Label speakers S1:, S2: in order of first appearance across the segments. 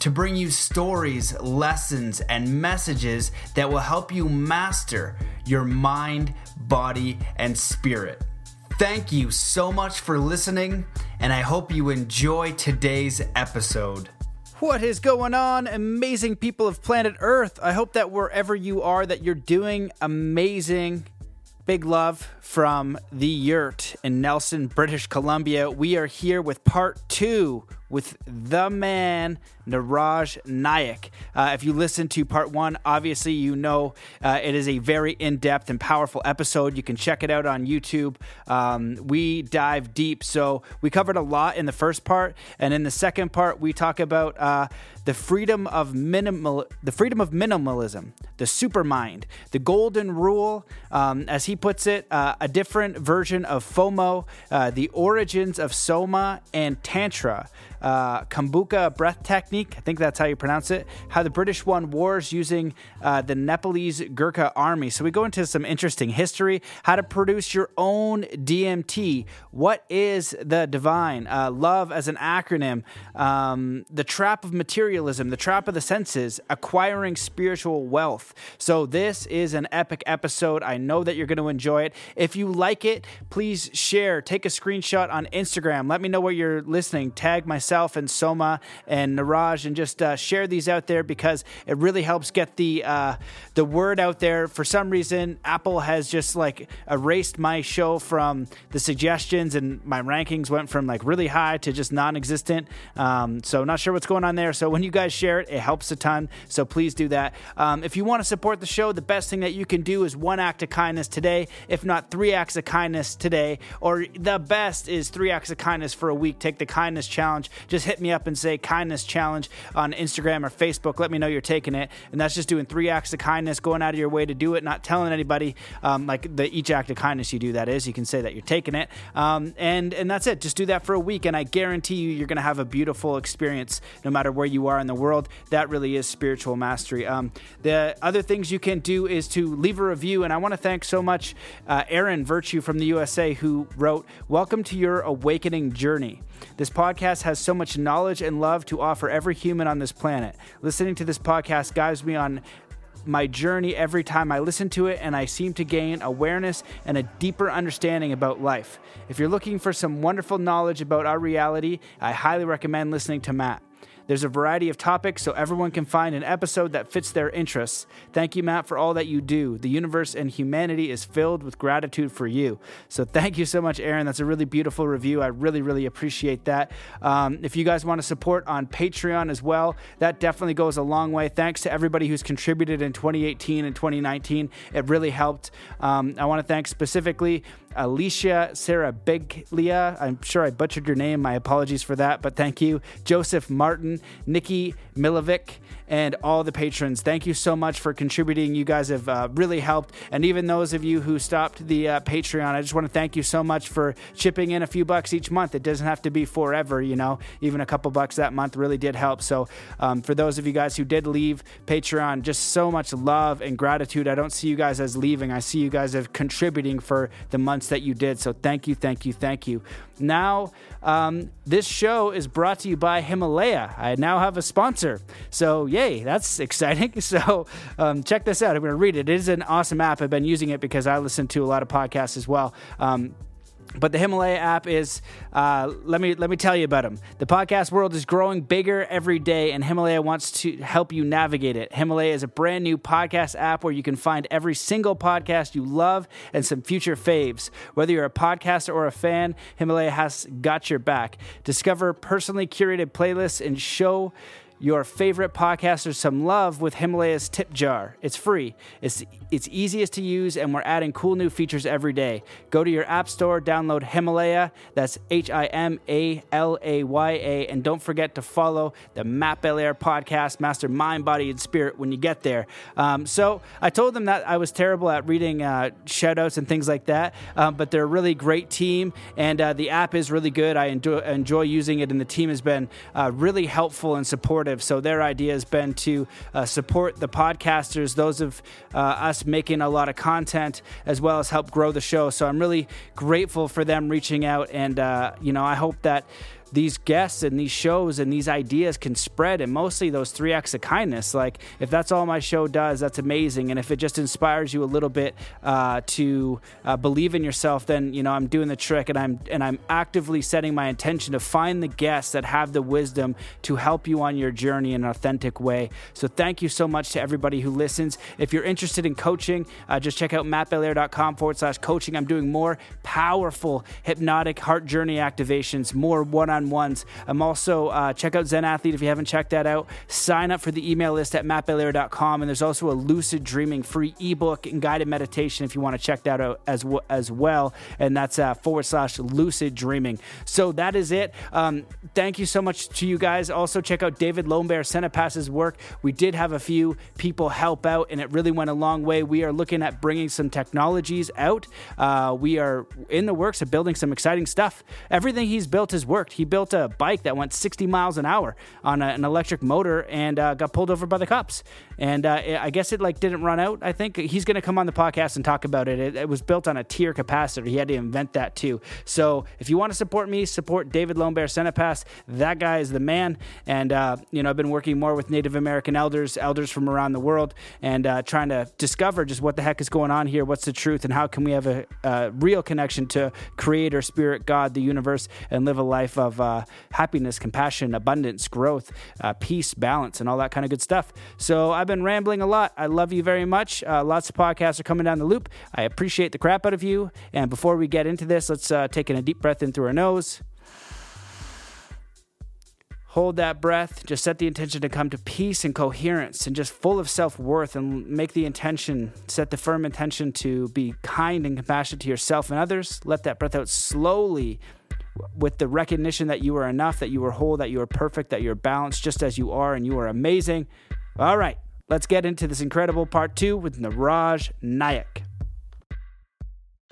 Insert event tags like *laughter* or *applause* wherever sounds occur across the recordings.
S1: to bring you stories, lessons, and messages that will help you master your mind, body, and spirit. Thank you so much for listening, and I hope you enjoy today's episode.
S2: What is going on, amazing people of planet Earth? I hope that wherever you are that you're doing amazing. Big love from the yurt in Nelson, British Columbia. We are here with part 2 with the man Niraj Naik. Uh, if you listen to part one, obviously you know uh, it is a very in depth and powerful episode. You can check it out on YouTube. Um, we dive deep. So we covered a lot in the first part, and in the second part, we talk about uh, the freedom of minimal, the freedom of minimalism, the supermind, the golden rule, um, as he puts it, uh, a different version of FOMO, uh, the origins of Soma and Tantra uh, Kumbhaka breath technique. I think that's how you pronounce it. How the British won wars using uh, the Nepalese Gurkha army. So we go into some interesting history. How to produce your own DMT. What is the divine? Uh, love as an acronym. Um, the trap of materialism. The trap of the senses. Acquiring spiritual wealth. So this is an epic episode. I know that you're going to enjoy it. If you like it, please share. Take a screenshot on Instagram. Let me know where you're listening. Tag myself and Soma and Niraj and just uh, share these out there because it really helps get the uh, the word out there. For some reason, Apple has just like erased my show from the suggestions and my rankings went from like really high to just non-existent. Um, so not sure what's going on there. So when you guys share it, it helps a ton. So please do that. Um, if you want to support the show, the best thing that you can do is one act of kindness today, if not three acts of kindness today, or the best is three acts of kindness for a week. Take the kindness challenge just hit me up and say kindness challenge on Instagram or Facebook. Let me know you're taking it. And that's just doing three acts of kindness, going out of your way to do it, not telling anybody um, like the each act of kindness you do. That is, you can say that you're taking it, um, and and that's it. Just do that for a week, and I guarantee you, you're going to have a beautiful experience no matter where you are in the world. That really is spiritual mastery. Um, the other things you can do is to leave a review, and I want to thank so much uh, Aaron Virtue from the USA who wrote, "Welcome to your awakening journey." This podcast has so much knowledge and love to offer every human on this planet. Listening to this podcast guides me on my journey every time I listen to it, and I seem to gain awareness and a deeper understanding about life. If you're looking for some wonderful knowledge about our reality, I highly recommend listening to Matt. There's a variety of topics so everyone can find an episode that fits their interests. Thank you, Matt, for all that you do. The universe and humanity is filled with gratitude for you. So thank you so much, Aaron. That's a really beautiful review. I really, really appreciate that. Um, if you guys want to support on Patreon as well, that definitely goes a long way. Thanks to everybody who's contributed in 2018 and 2019. It really helped. Um, I want to thank specifically Alicia Sarah Biglia. I'm sure I butchered your name. My apologies for that, but thank you. Joseph Martin, Nikki Milovic, and all the patrons. Thank you so much for contributing. You guys have uh, really helped. And even those of you who stopped the uh, Patreon, I just want to thank you so much for chipping in a few bucks each month. It doesn't have to be forever, you know, even a couple bucks that month really did help. So, um, for those of you guys who did leave Patreon, just so much love and gratitude. I don't see you guys as leaving, I see you guys as contributing for the months that you did. So, thank you, thank you, thank you. Now, um, this show is brought to you by Himalaya. I now have a sponsor. So, yay, that's exciting. *laughs* So, um, check this out. I'm going to read it. It is an awesome app. I've been using it because I listen to a lot of podcasts as well. Um, but the Himalaya app is uh, let me let me tell you about them. The podcast world is growing bigger every day, and Himalaya wants to help you navigate it. Himalaya is a brand new podcast app where you can find every single podcast you love and some future faves. Whether you're a podcaster or a fan, Himalaya has got your back. Discover personally curated playlists and show your favorite podcasters some love with Himalaya's tip jar. It's free. It's it's easiest to use and we're adding cool new features every day. Go to your app store, download Himalaya. That's H I M A L A Y A and don't forget to follow the Matt Belair podcast, Master Mind, Body and Spirit when you get there. Um, so I told them that I was terrible at reading uh, shout outs and things like that, um, but they're a really great team and uh, the app is really good. I enjoy, enjoy using it and the team has been uh, really helpful and supportive supportive. So their idea has been to uh, support the podcasters, those of uh, us making a lot of content, as well as help grow the show. So I'm really grateful for them reaching out, and uh, you know I hope that these guests and these shows and these ideas can spread and mostly those three acts of kindness. Like if that's all my show does that's amazing. And if it just inspires you a little bit uh, to uh, believe in yourself then you know i'm doing the trick and i'm and i'm actively setting my intention to find the guests that have the wisdom to help you on your journey in an authentic way. So thank you so much to everybody who listens. If you're interested in coaching uh, just check out mattbelair.com forward slash coaching. I'm doing more powerful hypnotic heart journey activations more one-on on ones. I'm also, uh, check out Zen Athlete if you haven't checked that out. Sign up for the email list at mattbelair.com. And there's also a lucid dreaming free ebook and guided meditation if you want to check that out as, w- as well. And that's uh, forward slash lucid dreaming. So that is it. Um, thank you so much to you guys. Also, check out David Lombert Pass's work. We did have a few people help out, and it really went a long way. We are looking at bringing some technologies out. Uh, we are in the works of building some exciting stuff. Everything he's built has worked. He built a bike that went 60 miles an hour on a, an electric motor and uh, got pulled over by the cops. And uh, I guess it like didn't run out. I think he's going to come on the podcast and talk about it. it. It was built on a tier capacitor. He had to invent that too. So if you want to support me, support David Lombert Cenepas. That guy is the man. And uh, you know, I've been working more with Native American elders, elders from around the world, and uh, trying to discover just what the heck is going on here. What's the truth, and how can we have a, a real connection to Creator, Spirit, God, the universe, and live a life of uh, happiness, compassion, abundance, growth, uh, peace, balance, and all that kind of good stuff. So I've been rambling a lot. I love you very much. Uh, lots of podcasts are coming down the loop. I appreciate the crap out of you. And before we get into this, let's uh, take in a deep breath in through our nose. Hold that breath. Just set the intention to come to peace and coherence and just full of self worth and make the intention, set the firm intention to be kind and compassionate to yourself and others. Let that breath out slowly with the recognition that you are enough, that you are whole, that you are perfect, that you're balanced just as you are, and you are amazing. All right, let's get into this incredible part two with Niraj Naik.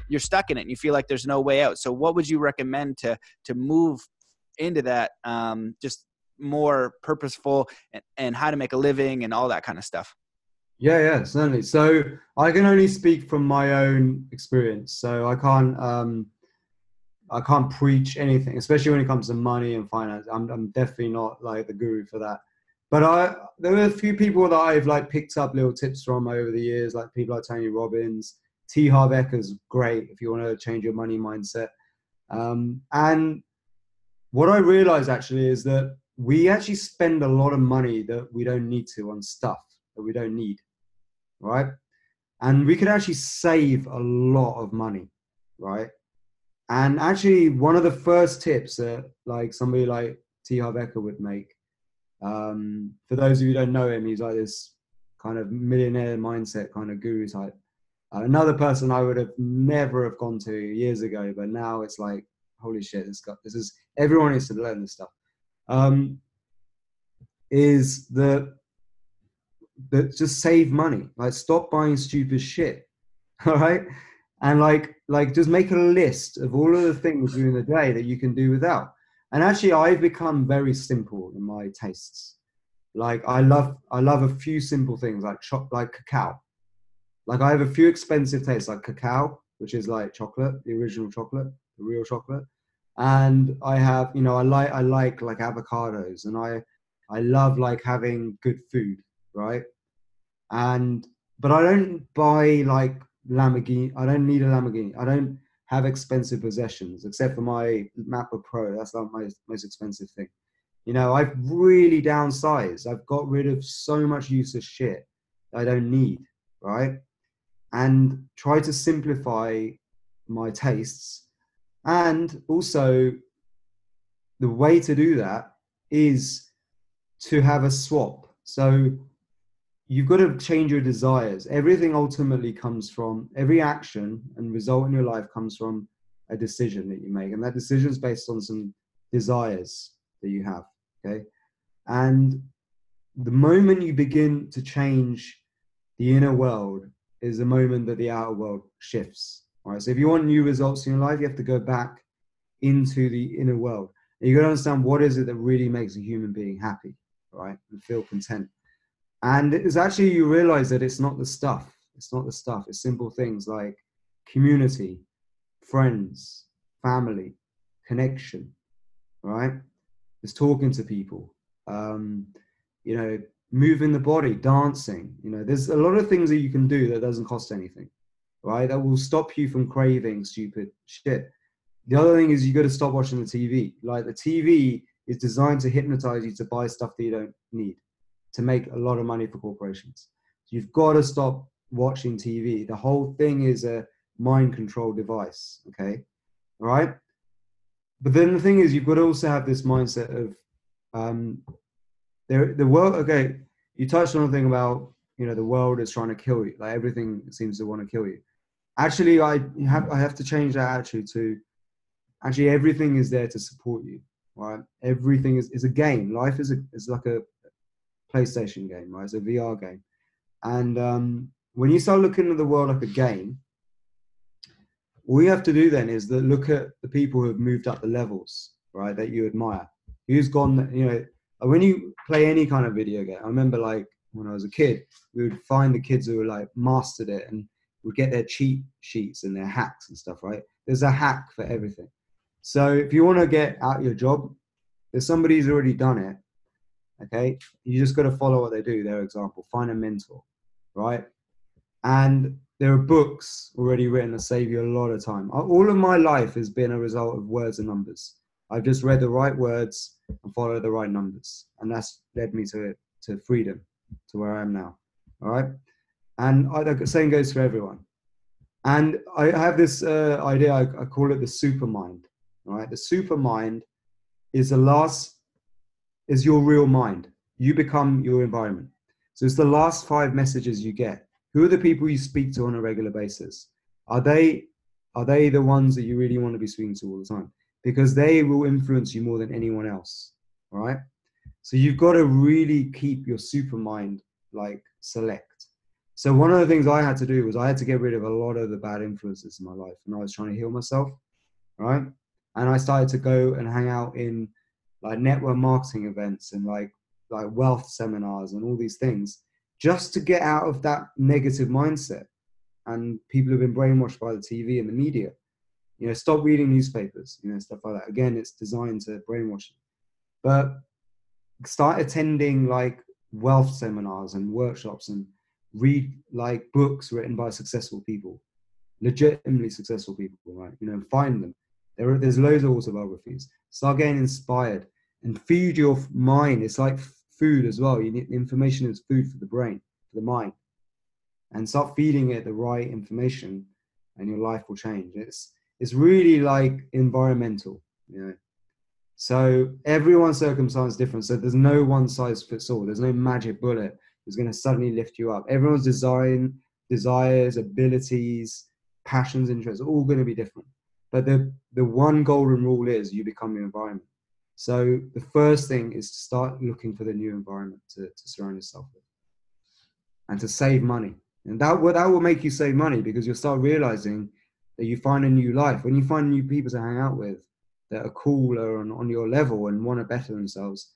S2: You're stuck in it and you feel like there's no way out. So, what would you recommend to to move into that um, just more purposeful and, and how to make a living and all that kind of stuff?
S3: Yeah, yeah, certainly. So I can only speak from my own experience. So I can't um, I can't preach anything, especially when it comes to money and finance. I'm, I'm definitely not like the guru for that. But I, there were a few people that I've like picked up little tips from over the years, like people like Tony Robbins, T. Harv Eker's great if you want to change your money mindset. Um, and what I realized actually is that we actually spend a lot of money that we don't need to on stuff that we don't need, right? And we could actually save a lot of money, right? And actually, one of the first tips that like somebody like T. Harv Eker would make, um, for those of you who don't know him, he's like this kind of millionaire mindset kind of guru type. Uh, another person I would have never have gone to years ago, but now it's like, holy shit, this, got, this is everyone needs to learn this stuff. Um, is that that just save money, like stop buying stupid shit. *laughs* All right, and like like just make a list of all of the things during the day that you can do without. And actually i've become very simple in my tastes. Like i love i love a few simple things like cho- like cacao. Like i have a few expensive tastes like cacao which is like chocolate the original chocolate the real chocolate. And i have you know i like i like like avocados and i i love like having good food right? And but i don't buy like Lamborghini. I don't need a Lamborghini. I don't have expensive possessions except for my MacBook Pro. That's like my most expensive thing. You know, I've really downsized. I've got rid of so much useless shit I don't need, right? And try to simplify my tastes. And also, the way to do that is to have a swap. So you've got to change your desires. Everything ultimately comes from every action and result in your life comes from a decision that you make, and that decision is based on some desires that you have. Okay, and the moment you begin to change the inner world is the moment that the outer world shifts. All right. So if you want new results in your life, you have to go back into the inner world. You got to understand what is it that really makes a human being happy, right, and feel content. And it's actually you realize that it's not the stuff. It's not the stuff. It's simple things like community, friends, family, connection, right? It's talking to people. Um, you know, moving the body, dancing. You know, there's a lot of things that you can do that doesn't cost anything, right? That will stop you from craving stupid shit. The other thing is you got to stop watching the TV. Like the TV is designed to hypnotize you to buy stuff that you don't need, to make a lot of money for corporations. You've got to stop watching TV. The whole thing is a mind control device. Okay, all right. But then the thing is, you've got to also have this mindset of um, there, the world. Okay, you touched on a thing about you know the world is trying to kill you. Like everything seems to want to kill you. Actually, I have I have to change that attitude to actually everything is there to support you. Right, everything is, is a game. Life is a is like a PlayStation game, right? It's a VR game, and um, when you start looking at the world like a game, all you have to do then is that look at the people who have moved up the levels, right? That you admire. Who's gone? You know, when you play any kind of video game, I remember like when I was a kid, we would find the kids who were like mastered it and would get their cheat sheets and their hacks and stuff, right? There's a hack for everything. So if you want to get out your job, there's somebody who's already done it. Okay, you just got to follow what they do. Their example. Find a mentor, right? And there are books already written that save you a lot of time. All of my life has been a result of words and numbers. I've just read the right words and followed the right numbers, and that's led me to to freedom, to where I am now. All right, and I, the same goes for everyone. And I have this uh, idea. I, I call it the super mind. All right, the super mind is the last is your real mind. You become your environment. So it's the last five messages you get. Who are the people you speak to on a regular basis? Are they are they the ones that you really want to be speaking to all the time? because they will influence you more than anyone else. All right. So you've got to really keep your super mind like select. So one of the things I had to do was I had to get rid of a lot of the bad influences in my life, and I was trying to heal myself, right? And I started to go and hang out in like network marketing events and like like wealth seminars and all these things, just to get out of that negative mindset. And people have been brainwashed by the TV and the media you know, stop reading newspapers, you know, stuff like that. Again, it's designed to brainwash you. But start attending like wealth seminars and workshops and read like books written by successful people, legitimately successful people, right? You know, find them. There are, there's loads of autobiographies. Start getting inspired and feed your mind. It's like food as well. You need information is food for the brain, for the mind. And start feeding it the right information and your life will change. It's it's really like environmental, you know. So everyone's circumstance is different. So there's no one size fits all. There's no magic bullet that's going to suddenly lift you up. Everyone's design, desires, abilities, passions, interests are all going to be different. But the the one golden rule is you become your environment. So the first thing is to start looking for the new environment to, to surround yourself with, and to save money. And that will that will make you save money because you'll start realizing that you find a new life when you find new people to hang out with that are cooler and on your level and want to better themselves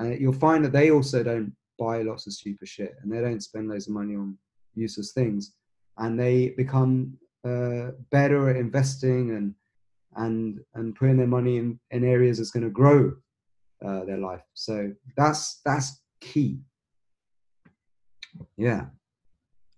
S3: uh, you'll find that they also don't buy lots of stupid shit and they don't spend loads of money on useless things and they become uh, better at investing and and and putting their money in, in areas that's going to grow uh, their life so that's that's key yeah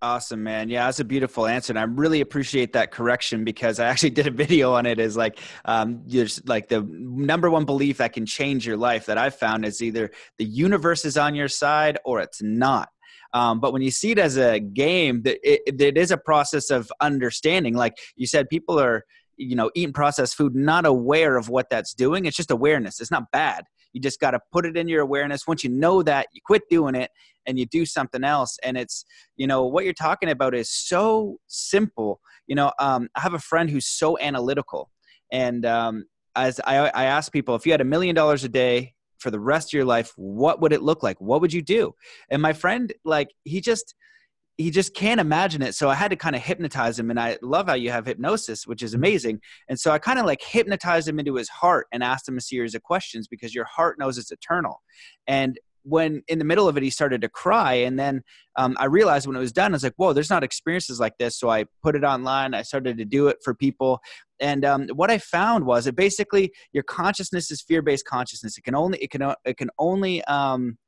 S2: Awesome, man. Yeah, that's a beautiful answer, and I really appreciate that correction because I actually *laughs* did a video on it. Is like, um, there's like the number one belief that can change your life that I've found is either the universe is on your side or it's not. Um, but when you see it as a game, that it, it is a process of understanding. Like you said, people are you know eating processed food not aware of what that's doing. It's just awareness. It's not bad. You just got to put it in your awareness. Once you know that you quit doing it and you do something else. And it's you know what you're talking about is so simple. You know um, i have a friend who's so analytical. And um, as I, I ask people if you had a million dollars a day for the rest of your life what would it look like what would you do and my friend like he just he just can't imagine it. So I had to kind of hypnotize him. And I love how you have hypnosis, which is mm-hmm. amazing. And so I kind of like hypnotized him into his heart and asked him a series of questions because your heart knows it's eternal. And when in the middle of it, he started to cry. And then um, I realized when it was done, I was like, whoa, there's not experiences like this. So I put it online. I started to do it for people. And um, what I found was that basically your consciousness is fear-based consciousness. It can only, it can, it can only, um,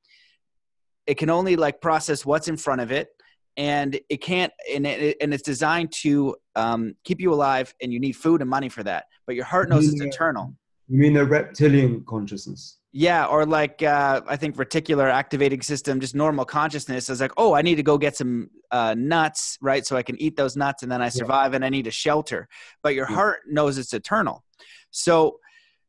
S2: it can only like process what's in front of it and it can't and, it, and it's designed to um, keep you alive and you need food and money for that but your heart knows it's eternal
S3: you mean the reptilian consciousness
S2: yeah or like uh, i think reticular activating system just normal consciousness is like oh i need to go get some uh, nuts right so i can eat those nuts and then i survive yeah. and i need a shelter but your yeah. heart knows it's eternal so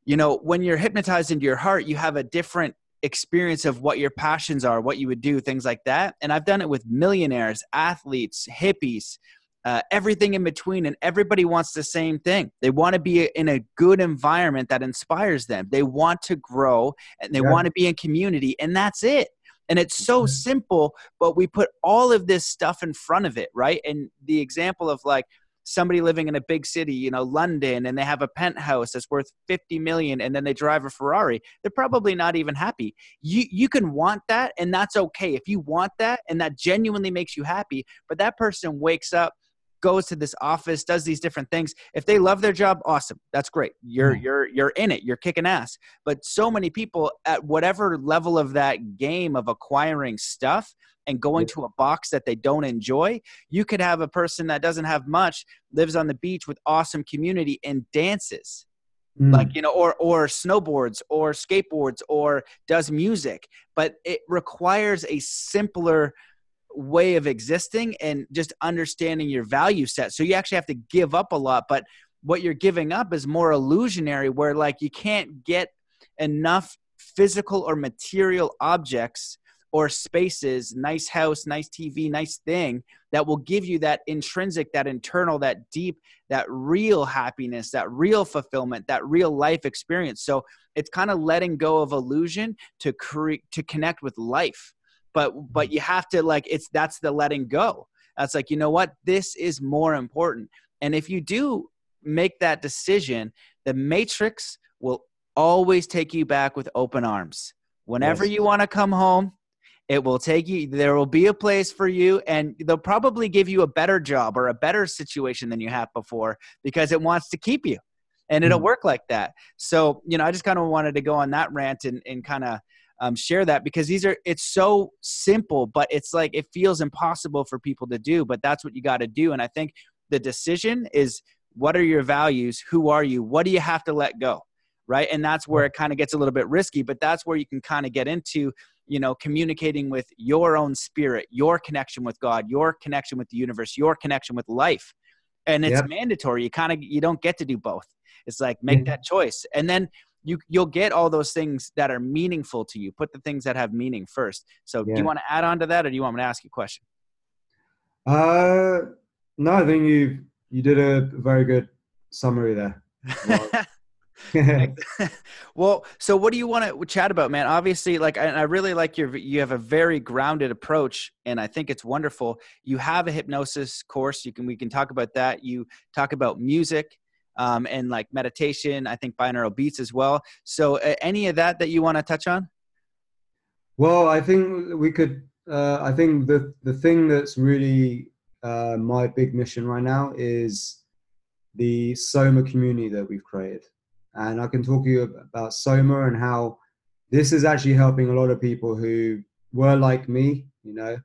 S2: you know when you're hypnotized into your heart you have a different experience of what your passions are, what you would do, things like that. And I've done it with millionaires, athletes, hippies, uh, everything in between. And everybody wants the same thing. They want to be in a good environment that inspires them. They want to grow and they yeah. want to be in community. And that's it. And it's so simple, but we put all of this stuff in front of it, right? And the example of like, somebody living in a big city, you know, London, and they have a penthouse that's worth 50 million and then they drive a Ferrari, they're probably not even happy. You you can want that and that's okay. If you want that and that genuinely makes you happy, but that person wakes up goes to this office does these different things if they love their job awesome that's great you're mm. you're you're in it you're kicking ass but so many people at whatever level of that game of acquiring stuff and going to a box that they don't enjoy. You could have a person that doesn't have much, lives on the beach with awesome community and dances. Mm. Like, you know, or or snowboards or skateboards or does music, but it requires a simpler way of existing and just understanding your value set. So you actually have to give up a lot, but what you're giving up is more illusionary where like you can't get enough physical or material objects or spaces, nice house, nice TV, nice thing that will give you that intrinsic, that internal, that deep, that real happiness, that real fulfillment, that real life experience. So it's kind of letting go of illusion to create to connect with life. But but you have to like it's that's the letting go. That's like, you know what? This is more important. And if you do make that decision, the matrix will always take you back with open arms. Whenever yes. you want to come home, it will take you, there will be a place for you, and they'll probably give you a better job or a better situation than you have before because it wants to keep you. And it'll mm-hmm. work like that. So, you know, I just kind of wanted to go on that rant and, and kind of um, share that because these are, it's so simple, but it's like it feels impossible for people to do, but that's what you got to do. And I think the decision is what are your values? Who are you? What do you have to let go? Right. And that's where it kind of gets a little bit risky, but that's where you can kind of get into you know communicating with your own spirit your connection with god your connection with the universe your connection with life and it's yep. mandatory you kind of you don't get to do both it's like make mm-hmm. that choice and then you you'll get all those things that are meaningful to you put the things that have meaning first so yeah. do you want to add on to that or do you want me to ask you a question
S3: uh no i think you you did a very good summary there *laughs*
S2: well, so what do you want to chat about, man? Obviously, like, I, I really like your, you have a very grounded approach, and I think it's wonderful. You have a hypnosis course. You can, we can talk about that. You talk about music, um, and like meditation. I think binaural beats as well. So, uh, any of that that you want to touch on?
S3: Well, I think we could. Uh, I think the the thing that's really uh, my big mission right now is the Soma community that we've created and I can talk to you about Soma and how this is actually helping a lot of people who were like me, you know,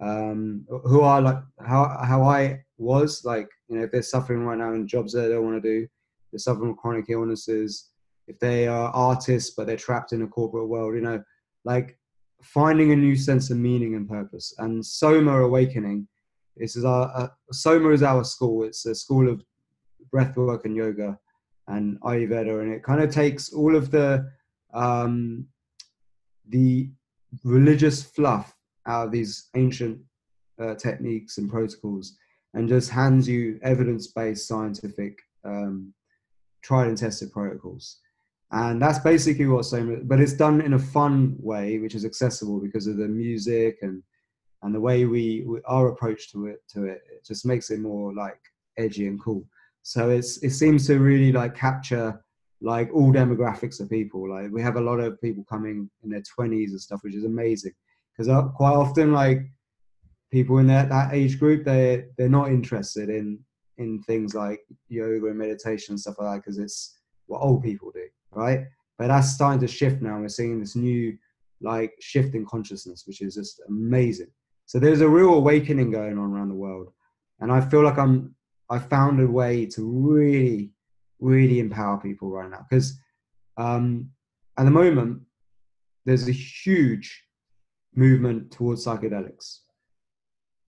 S3: um, who are like how how I was like, you know, if they're suffering right now in jobs that they don't want to do, they're suffering chronic illnesses, if they are artists but they're trapped in a corporate world, you know, like finding a new sense of meaning and purpose. And Soma Awakening, this is our uh, Soma is our school. It's a school of breathwork and yoga and Ayurveda, and it kind of takes all of the um, the religious fluff out of these ancient uh, techniques and protocols and just hands you evidence-based scientific um, tried and tested protocols. And that's basically what's saying but it's done in a fun way which is accessible because of the music and and the way we, we our approach to it to it it just makes it more like edgy and cool. So it's it seems to really like capture like all demographics of people. Like we have a lot of people coming in their 20s and stuff which is amazing because uh, quite often like people in that, that age group they they're not interested in in things like yoga and meditation and stuff like that because it's what old people do right? But that's starting to shift now we're seeing this new like shift in consciousness which is just amazing. So there's a real awakening going on around the world and i feel like i'm i found a way to really really empower people right now because um at the moment there's a huge movement towards psychedelics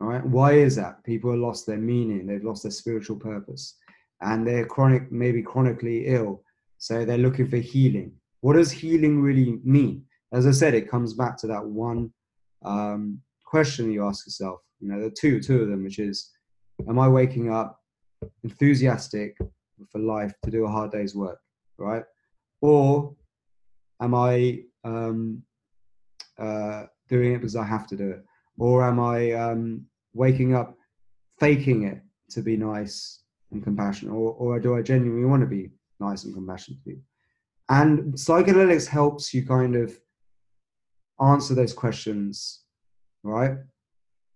S3: all right. Why is that? People have lost their meaning, they've lost their spiritual purpose, and they're chronic, maybe chronically ill. So they're looking for healing. What does healing really mean? As I said, it comes back to that one um, question you ask yourself. You know, the two, two of them, which is, am I waking up enthusiastic for life to do a hard day's work, right? Or am I um, uh, doing it because I have to do it? Or am I um, waking up faking it to be nice and compassionate? Or, or do i genuinely want to be nice and compassionate to people? And psychedelics helps you kind of answer those questions right?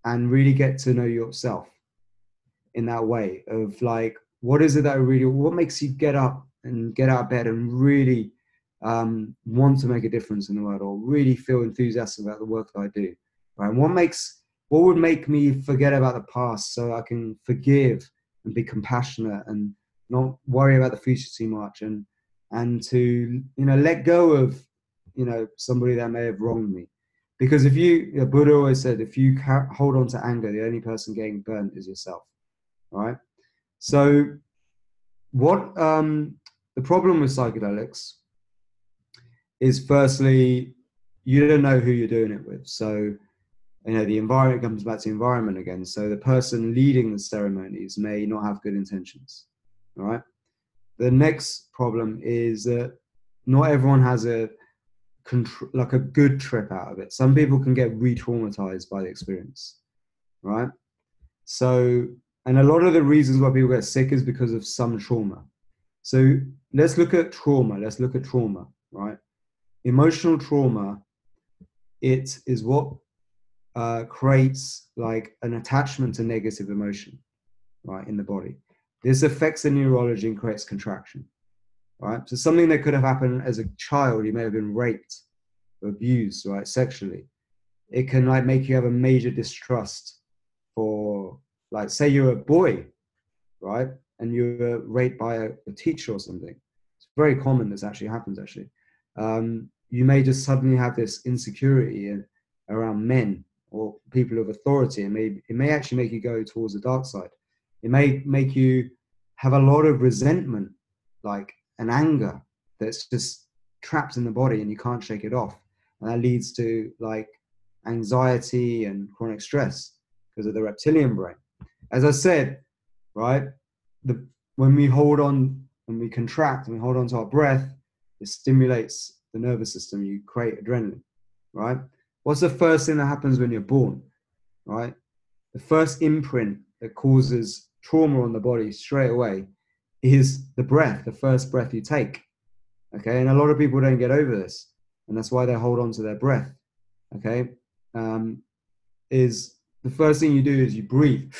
S3: And really get to know yourself in that way of like what is it that really what makes you get up and get out of bed and really um, want to make a difference in the world or really feel enthusiastic about the work that i do right? And what makes what would make me forget about the past so I can forgive and be compassionate and not worry about the future too much and and to you know let go of you know somebody that may have wronged me? Because if you, know, buddha always said if you hold on to anger the only person getting burnt is yourself right? So what um the problem with psychedelics is firstly you don't know who you're doing it with. So you know the environment comes back to environment again. So the person leading the ceremonies may not have good intentions all right? The next problem is that not everyone has a like a good trip out of it. Some people can get re-traumatized by the experience right? So and a lot of the reasons why people get sick is because of some trauma. So let's look at trauma let's look at trauma right emotional trauma it is what uh, creates like an attachment to negative emotion, right, in the body. This affects the neurology and creates contraction, right? So something that could have happened as a child, you may have been raped abused, right, sexually. It can like make you have a major distrust for, like, say you're a boy, right, and you're raped by a, a teacher or something. It's very common. This actually happens. Actually, um, you may just suddenly have this insecurity around men or people of authority. It may it may actually make you go towards the dark side. It may make you have a lot of resentment, like an anger that's just trapped in the body and you can't shake it off. And that leads to like anxiety and chronic stress because of the reptilian brain. As I said, right, the when we hold on when we contract and we hold on to our breath, it stimulates the nervous system. You create adrenaline, right? What's the first thing that happens when you're born? Right? The first imprint that causes trauma on the body straight away is the breath, the first breath you take. Okay, and a lot of people don't get over this, and that's why they hold on to their breath. Okay, um, is the first thing you do is you breathe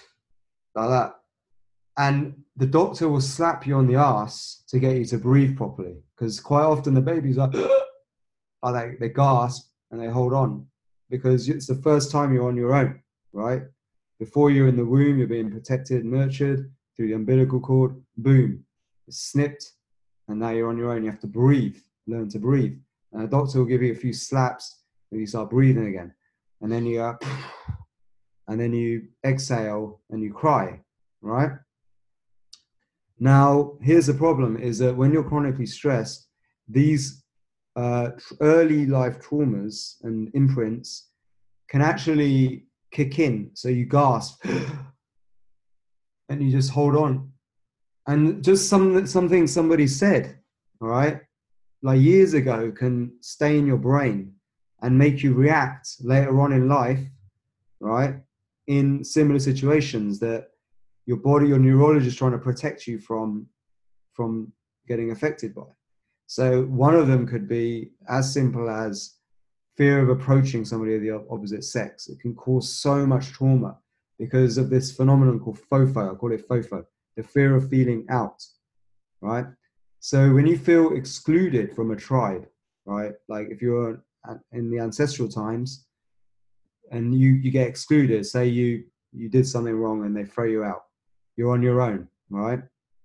S3: *sighs* like that, and the doctor will slap you on the ass to get you to breathe properly because quite often the babies *gasps* are like they gasp and they hold on because it's the first time you're on your own, right? Before you're in the womb, you're being protected, nurtured through the umbilical cord. Boom, it's snipped, and now you're on your own. You have to breathe, learn to breathe. And a doctor will give you a few slaps, and you start breathing again. And then you go, *sighs* and then you exhale and you cry, right? Now, here's the problem: is that when you're chronically stressed, these uh, early life traumas and imprints can actually kick in. So you gasp *gasps* and you just hold on. And just some something somebody said, all right, like years ago, can stay in your brain and make you react later on in life, right, in similar situations that your body, your neurologist is trying to protect you from from getting affected by. So one of them could be as simple as fear of approaching somebody of the opposite sex. It can cause so much trauma because of this phenomenon called FOFO. I call it FOFO, the fear of feeling out, right? So when you feel excluded from a tribe, right? Like if you're in the ancestral times and you, you get excluded, say you, you did something wrong and they throw you out, you're on your own, right?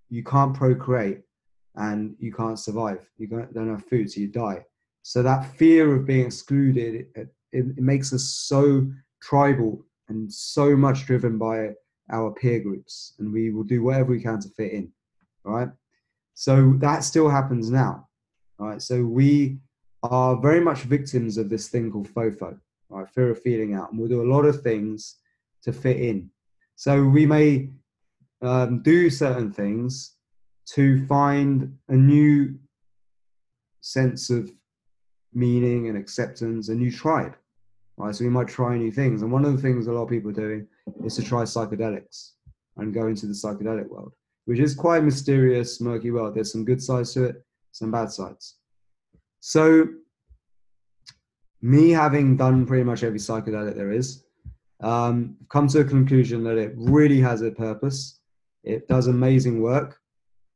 S3: You can't procreate and you can't survive. You don't have food, so you die. So that fear of being excluded, it, it, it makes us so tribal and so much driven by our peer groups, and we will do whatever we can to fit in. Right. So that still happens now. Right. So we are very much victims of this thing called FOFO, right? Fear of feeling out, and we'll do a lot of things to fit in. So we may um, do certain things to find a new sense of meaning and acceptance, a new tribe. Right, so we might try new things, and one of the things a lot of people are doing is to try psychedelics and go into the psychedelic world, which is quite mysterious, murky world. There's some good sides to it, some bad sides. So, me having done pretty much every psychedelic there is, um, come to a conclusion that it really has a purpose. It does amazing work.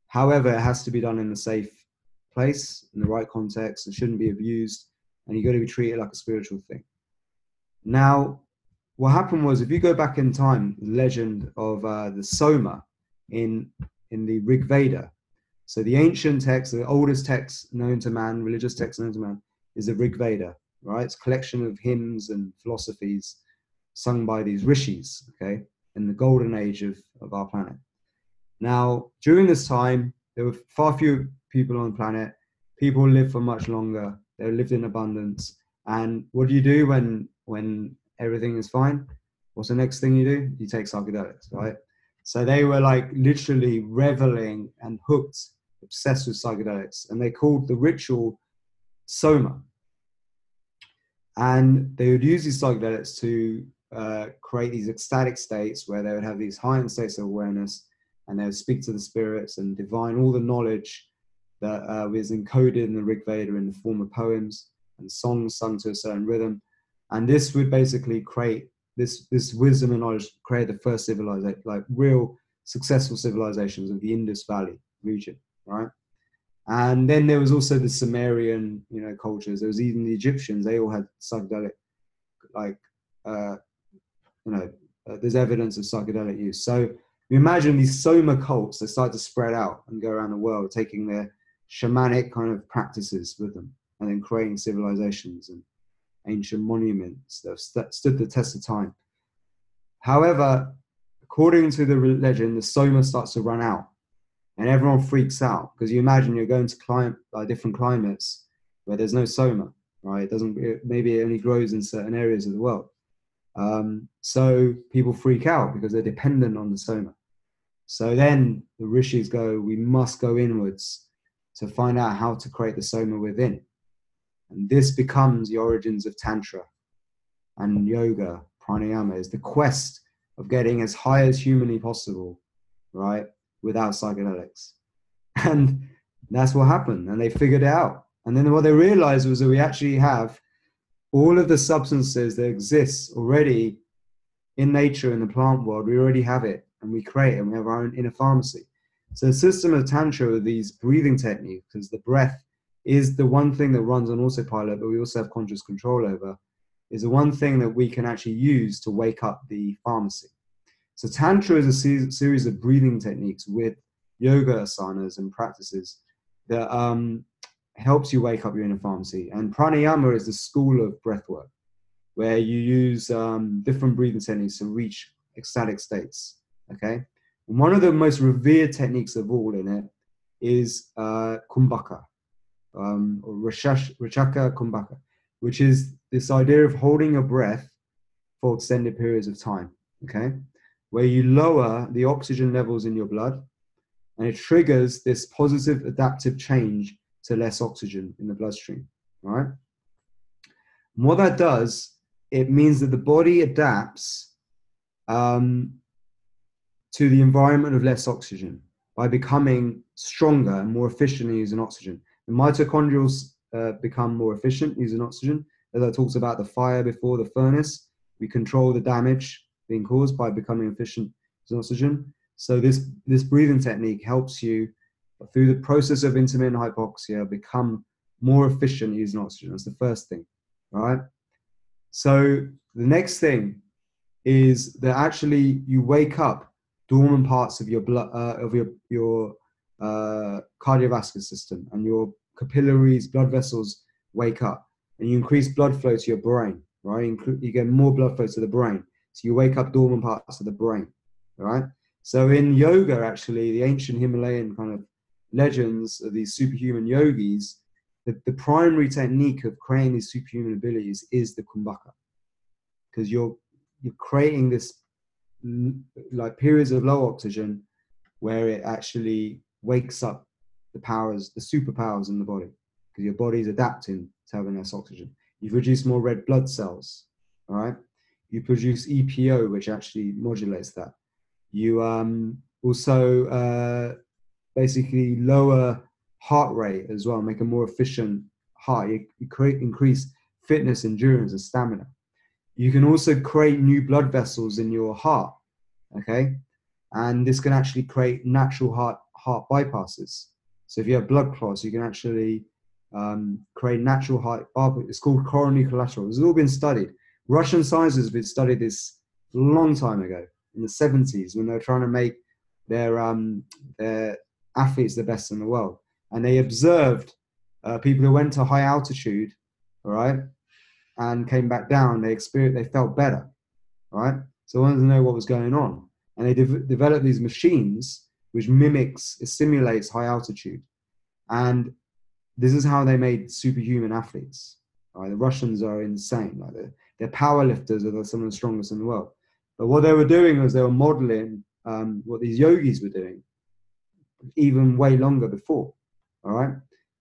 S3: However, it has to be done in a safe place, in the right context. It shouldn't be abused, and you've got to be treated like a spiritual thing. Now, what happened was, if you go back in time, the legend of uh, the Soma in in the Rig Veda. So the ancient text, the oldest text known to man, religious text known to man, is the Rig Veda. Right, it's a collection of hymns and philosophies sung by these rishis. Okay, in the golden age of of our planet. Now, during this time, there were far fewer people on the planet. People lived for much longer. They lived in abundance. And what do you do when when everything is fine? What's the next thing you do? You take psychedelics, right? So they were like literally reveling and hooked, obsessed with psychedelics, and they called the ritual soma. And they would use these psychedelics to uh, create these ecstatic states where they would have these heightened states of awareness and they would speak to the spirits and divine all the knowledge that uh, was encoded in the Rig Veda in the form of poems and songs sung to a certain rhythm. And this would basically create this, this wisdom and knowledge, create the first civilization, like real successful civilizations of the Indus Valley region, right? And then there was also the Sumerian, you know, cultures. There was even the Egyptians. They all had psychedelic, like, uh, you know, uh, there's evidence of psychedelic use. So imagine these soma cults that start to spread out and go around the world, taking their shamanic kind of practices with them, and then creating civilizations and ancient monuments that have stood the test of time. However, according to the legend, the soma starts to run out, and everyone freaks out because you imagine you're going to climb like different climates where there's no soma, right? It doesn't. It, maybe it only grows in certain areas of the world. Um, so people freak out because they're dependent on the soma. So then the rishis go, we must go inwards to find out how to create the soma within. And this becomes the origins of Tantra and yoga, pranayama, is the quest of getting as high as humanly possible, right, without psychedelics. *laughs* And that's what happened. And they figured it out. And then what they realized was that we actually have all of the substances that exist already in nature in the plant world, we already have it and we create and we have our own inner pharmacy. So the system of Tantra with these breathing techniques, because the breath is the one thing that runs on autopilot, but we also have conscious control over, is the one thing that we can actually use to wake up the pharmacy. So Tantra is a se- series of breathing techniques with yoga asanas and practices that um, helps you wake up your inner pharmacy. And pranayama is the school of breath work, where you use um, different breathing techniques to reach ecstatic states. Okay, One of the most revered techniques of all in it is uh, kumbhaka, um, or Rechaka kumbhaka, which is this idea of holding your breath for extended periods of time, okay? Where you lower the oxygen levels in your blood and it triggers this positive adaptive change to less oxygen in the bloodstream, right? And what that does, it means that the body adapts um, to the environment of less oxygen by becoming stronger and more efficient in using oxygen. The mitochondria uh, become more efficient using oxygen. As I talked about the fire before the furnace, we control the damage being caused by becoming efficient using oxygen. So this this breathing technique helps you through the process of intermittent hypoxia become more efficient using oxygen. That's the first thing, right? So the next thing is that actually you wake up dormant parts of your blood uh, of your your uh, cardiovascular system and your capillaries, blood vessels wake up, and you increase blood flow to your brain. Right, you get more blood flow to the brain, so you wake up dormant parts of the brain. All right. So in yoga, actually, the ancient Himalayan kind of legends of these superhuman yogis, the, the primary technique of creating these superhuman abilities is the kumbhaka, because you're you're creating this like periods of low oxygen where it actually wakes up the powers, the superpowers in the body, because your body's adapting to having less oxygen. You produce more red blood cells, all right? You produce EPO, which actually modulates that. You um, also uh, basically lower heart rate as well, make a more efficient heart. You, you create increase fitness, endurance, and stamina. You can also create new blood vessels in your heart, okay? And this can actually create natural heart heart bypasses. So if you have blood clots, you can actually um, create natural heart. It's called coronary collateral. It's all been studied. Russian scientists have been studied this long time ago in the 70s when they were trying to make their um, their athletes the best in the world, and they observed uh, people who went to high altitude, all right, and came back down. They experienced, they felt better, right? So I wanted to know what was going on, and they de- developed these machines which mimics, it simulates high altitude, and this is how they made superhuman athletes. Right? The Russians are insane. Like they're, they're power lifters are some of the strongest in the world. But what they were doing was they were modeling um, what these yogis were doing, even way longer before. All right,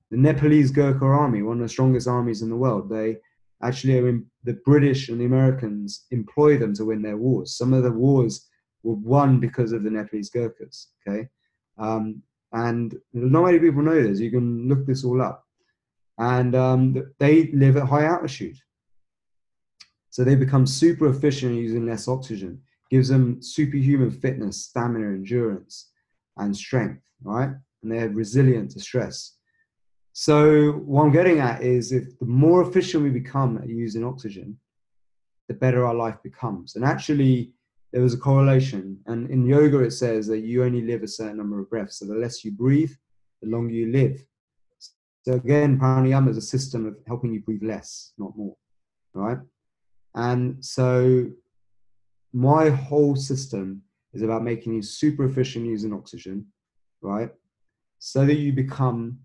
S3: the Nepalese Gurkha army, one of the strongest armies in the world, they actually the British and the Americans employ them to win their wars. Some of the wars were won because of the Nepalese Gurkhas. Okay, um, and not many people know this. You can look this all up, and um, they live at high altitude. So they become super efficient using less oxygen, gives them superhuman fitness, stamina, endurance, and strength, right? And they're resilient to stress. So what I'm getting at is if the more efficient we become at using oxygen, the better our life becomes. And actually, there was a correlation. And in yoga, it says that you only live a certain number of breaths. So the less you breathe, the longer you live. So again, pranayama is a system of helping you breathe less, not more, right? And so my whole system is about making you super efficient using oxygen, right? So that you become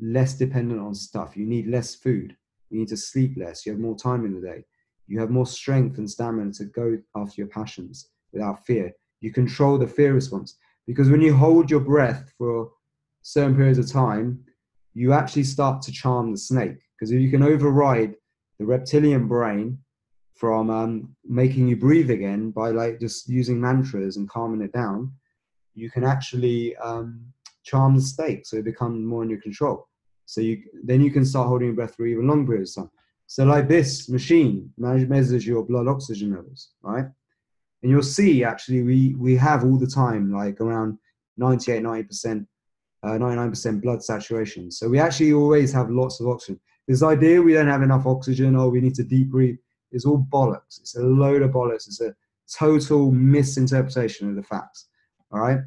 S3: less dependent on stuff. You need less food. You need to sleep less. You have more time in the day. You have more strength and stamina to go after your passions without fear. You control the fear response. Because when you hold your breath for certain periods of time, you actually start to charm the snake. Because if you can override the reptilian brain from um, making you breathe again by like just using mantras and calming it down, you can actually um, charm the snake so it becomes more in your control. So you then you can start holding your breath for even longer periods of time. So like this machine measures your blood oxygen levels, right? And you'll see actually we we have all the time like around 98, 90%, uh, 99% blood saturation. So we actually always have lots of oxygen. This idea we don't have enough oxygen or we need to deep breathe is all bollocks. It's a load of bollocks. It's a total misinterpretation of the facts. All right.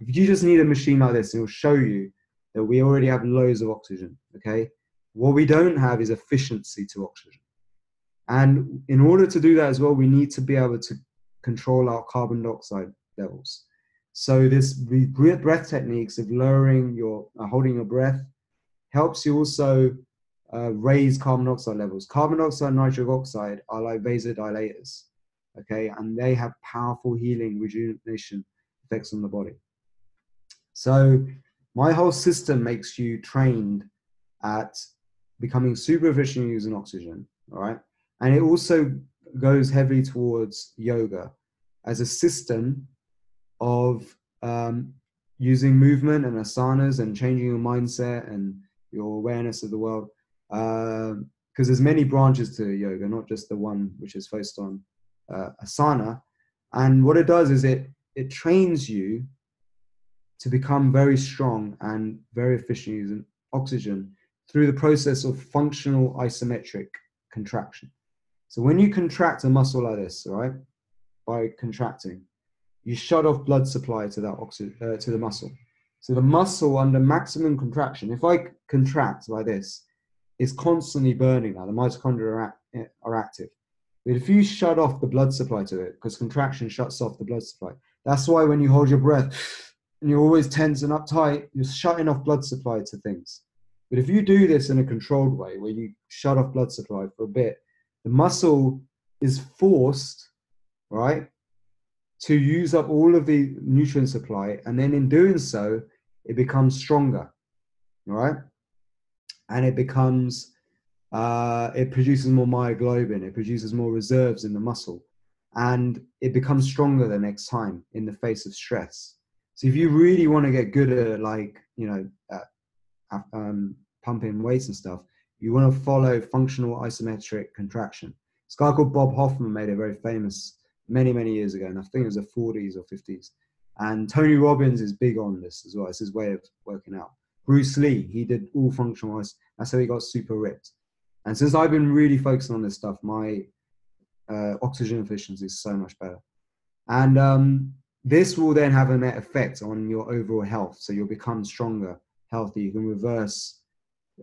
S3: If you just need a machine like this, it will show you that we already have loads of oxygen. Okay. What we don't have is efficiency to oxygen. And in order to do that as well, we need to be able to control our carbon dioxide levels. So this breath techniques of lowering your, uh, holding your breath, helps you also uh, raise carbon dioxide levels. Carbon dioxide and nitric oxide are like vasodilators, okay, and they have powerful healing rejuvenation effects on the body. So my whole system makes you trained at becoming super efficient using oxygen, all right, and it also goes heavily towards yoga as a system of um, using movement and asanas and changing your mindset and your awareness of the world because um, uh, there's many branches to yoga not just the one which is focused on uh, asana. And what it does is it it trains you to become very strong and very efficient using oxygen through the process of functional isometric contraction so when you contract a muscle like this, right, by contracting, you shut off blood supply to that oxygen uh, to the muscle. So the muscle under maximum contraction, if I contract like this, is constantly burning now. The mitochondria are, act, are active. But if you shut off the blood supply to it, because contraction shuts off the blood supply, that's why when you hold your breath and you're always tense and uptight, you're shutting off blood supply to things. But if you do this in a controlled way, where you shut off blood supply for a bit, the muscle is forced, right, to use up all of the nutrient supply, and then in doing so, it becomes stronger, right? And it becomes, uh, it produces more myoglobin, it produces more reserves in the muscle, and it becomes stronger the next time in the face of stress. So if you really want to get good at like, you know, uh, um, pumping weights and stuff, you want to follow functional isometric contraction. This guy called Bob Hoffman made it very famous many, many years ago, and I think it was the 40s or 50s. And Tony Robbins is big on this as well. It's his way of working out. Bruce Lee, he did all functional. That's how he got super ripped. And since I've been really focusing on this stuff, my uh, oxygen efficiency is so much better. And um, this will then have a net effect on your overall health. So you'll become stronger, healthy. You can reverse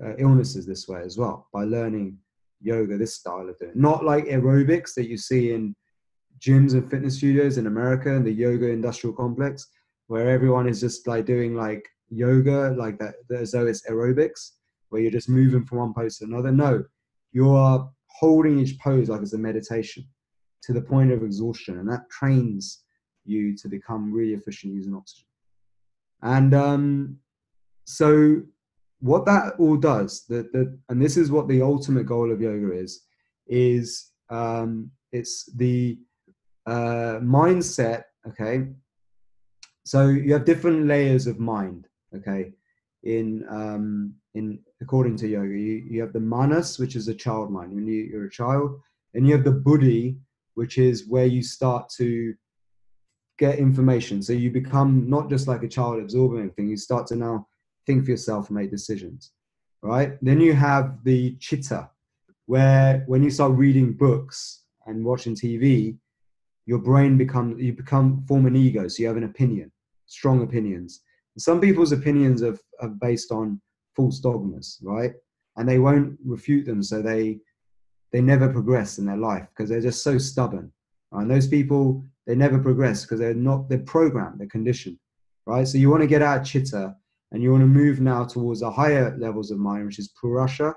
S3: uh, illnesses this way as well by learning yoga, this style of doing. Not like aerobics that you see in gyms and fitness studios in America and the yoga industrial complex, where everyone is just like doing like yoga, like that, as though it's aerobics, where you're just moving from one pose to another. No, you are holding each pose like it's a meditation to the point of exhaustion, and that trains you to become really efficient using oxygen. And um, so what that all does, that the, and this is what the ultimate goal of yoga is, is um, it's the uh, mindset. Okay, so you have different layers of mind. Okay, in um, in according to yoga, you, you have the manas, which is a child mind when you, you're a child, and you have the buddhi, which is where you start to get information. So you become not just like a child absorbing everything. You start to now think for yourself and make decisions, right? Then you have the chitta, where when you start reading books and watching TV, your brain becomes you become form an ego, so you have an opinion, strong opinions. Some people's opinions are, are based on false dogmas, right? And they won't refute them, so they they never progress in their life because they're just so stubborn. And those people they never progress because they're not they're programmed, they're conditioned, right? So you want to get out of chitta and you want to move now towards the higher levels of mind, which is Purusha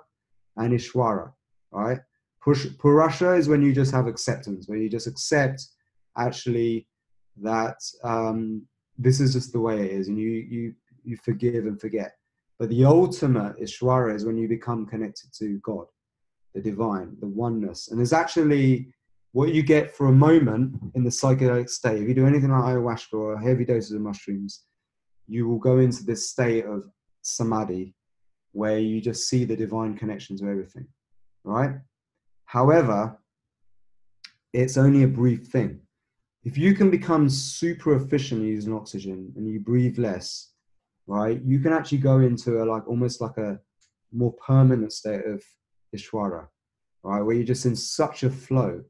S3: and Ishwara. Right? Push Purusha is when you just have acceptance, where you just accept actually that um, this is just the way it is, and you you you forgive and forget. But the ultimate Ishwara is when you become connected to God, the divine, the oneness, and there's actually what you get for a moment in the psychedelic state. If you do anything like ayahuasca or heavy doses of mushrooms, you will go into this state of samadhi where you just see the divine connection to everything, right? However, it's only a brief thing. If you can become super efficient using oxygen and you breathe less, right, you can actually go into a like almost like a more permanent state of ishwara, right, where you're just in such a flow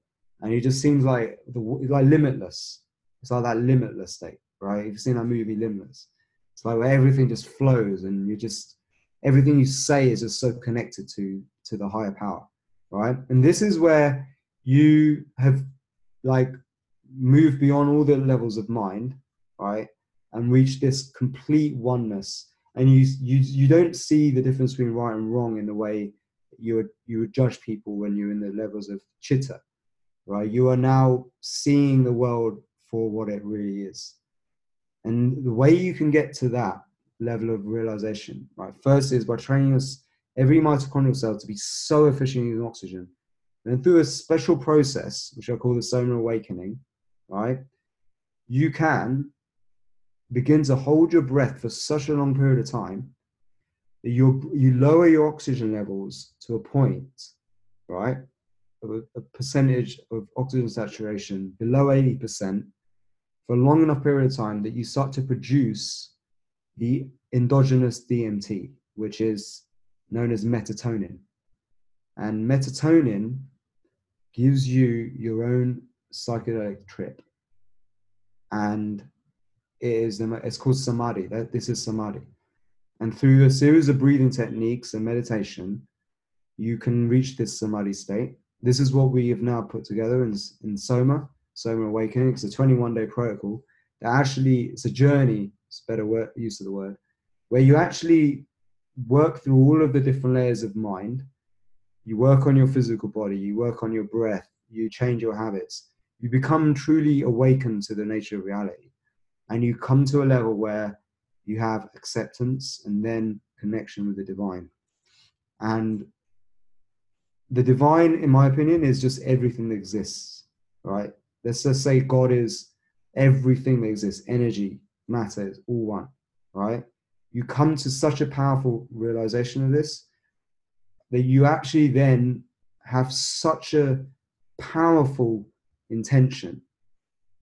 S3: and it just seems like the like limitless. It's like that limitless state, right? You've seen that movie Limitless. It's like where everything just flows and you just everything you say is just so connected to to the higher power, right? And this is where you have like moved beyond all the levels of mind, right? and reach this complete oneness. And you you you don't see the difference between right and wrong in the way you would you would judge people when you're in the levels of chitta, right? You are now seeing the world for what it really is. And the way you can get to that level of realization, right? First is by training us every mitochondrial cell to be so efficient in oxygen. And through a special process, which I call the soma awakening, right? You can begin to hold your breath for such a long period of time that you you lower your oxygen levels to a point, right? A, percentage of oxygen saturation below 80% for a long enough period of time that you start to produce the endogenous DMT, which is known as metatonin. And metatonin gives you your own psychedelic trip. And it is it's called samadhi. This is samadhi. And through a series of breathing techniques and meditation, you can reach this samadhi state. This is what we have now put together in, in Soma, Soma Awakening. It's a 21 day protocol that actually, it's a journey, it's a better word, use of the word, where you actually work through all of the different layers of mind. You work on your physical body, you work on your breath, you change your habits. You become truly awakened to the nature of reality. And you come to a level where you have acceptance and then connection with the divine. And the divine, in my opinion, is just everything that exists, right? Let's just say God is everything that exists, energy, matter, is all one, right? you come to such a powerful realization of this that you actually then have such a powerful intention,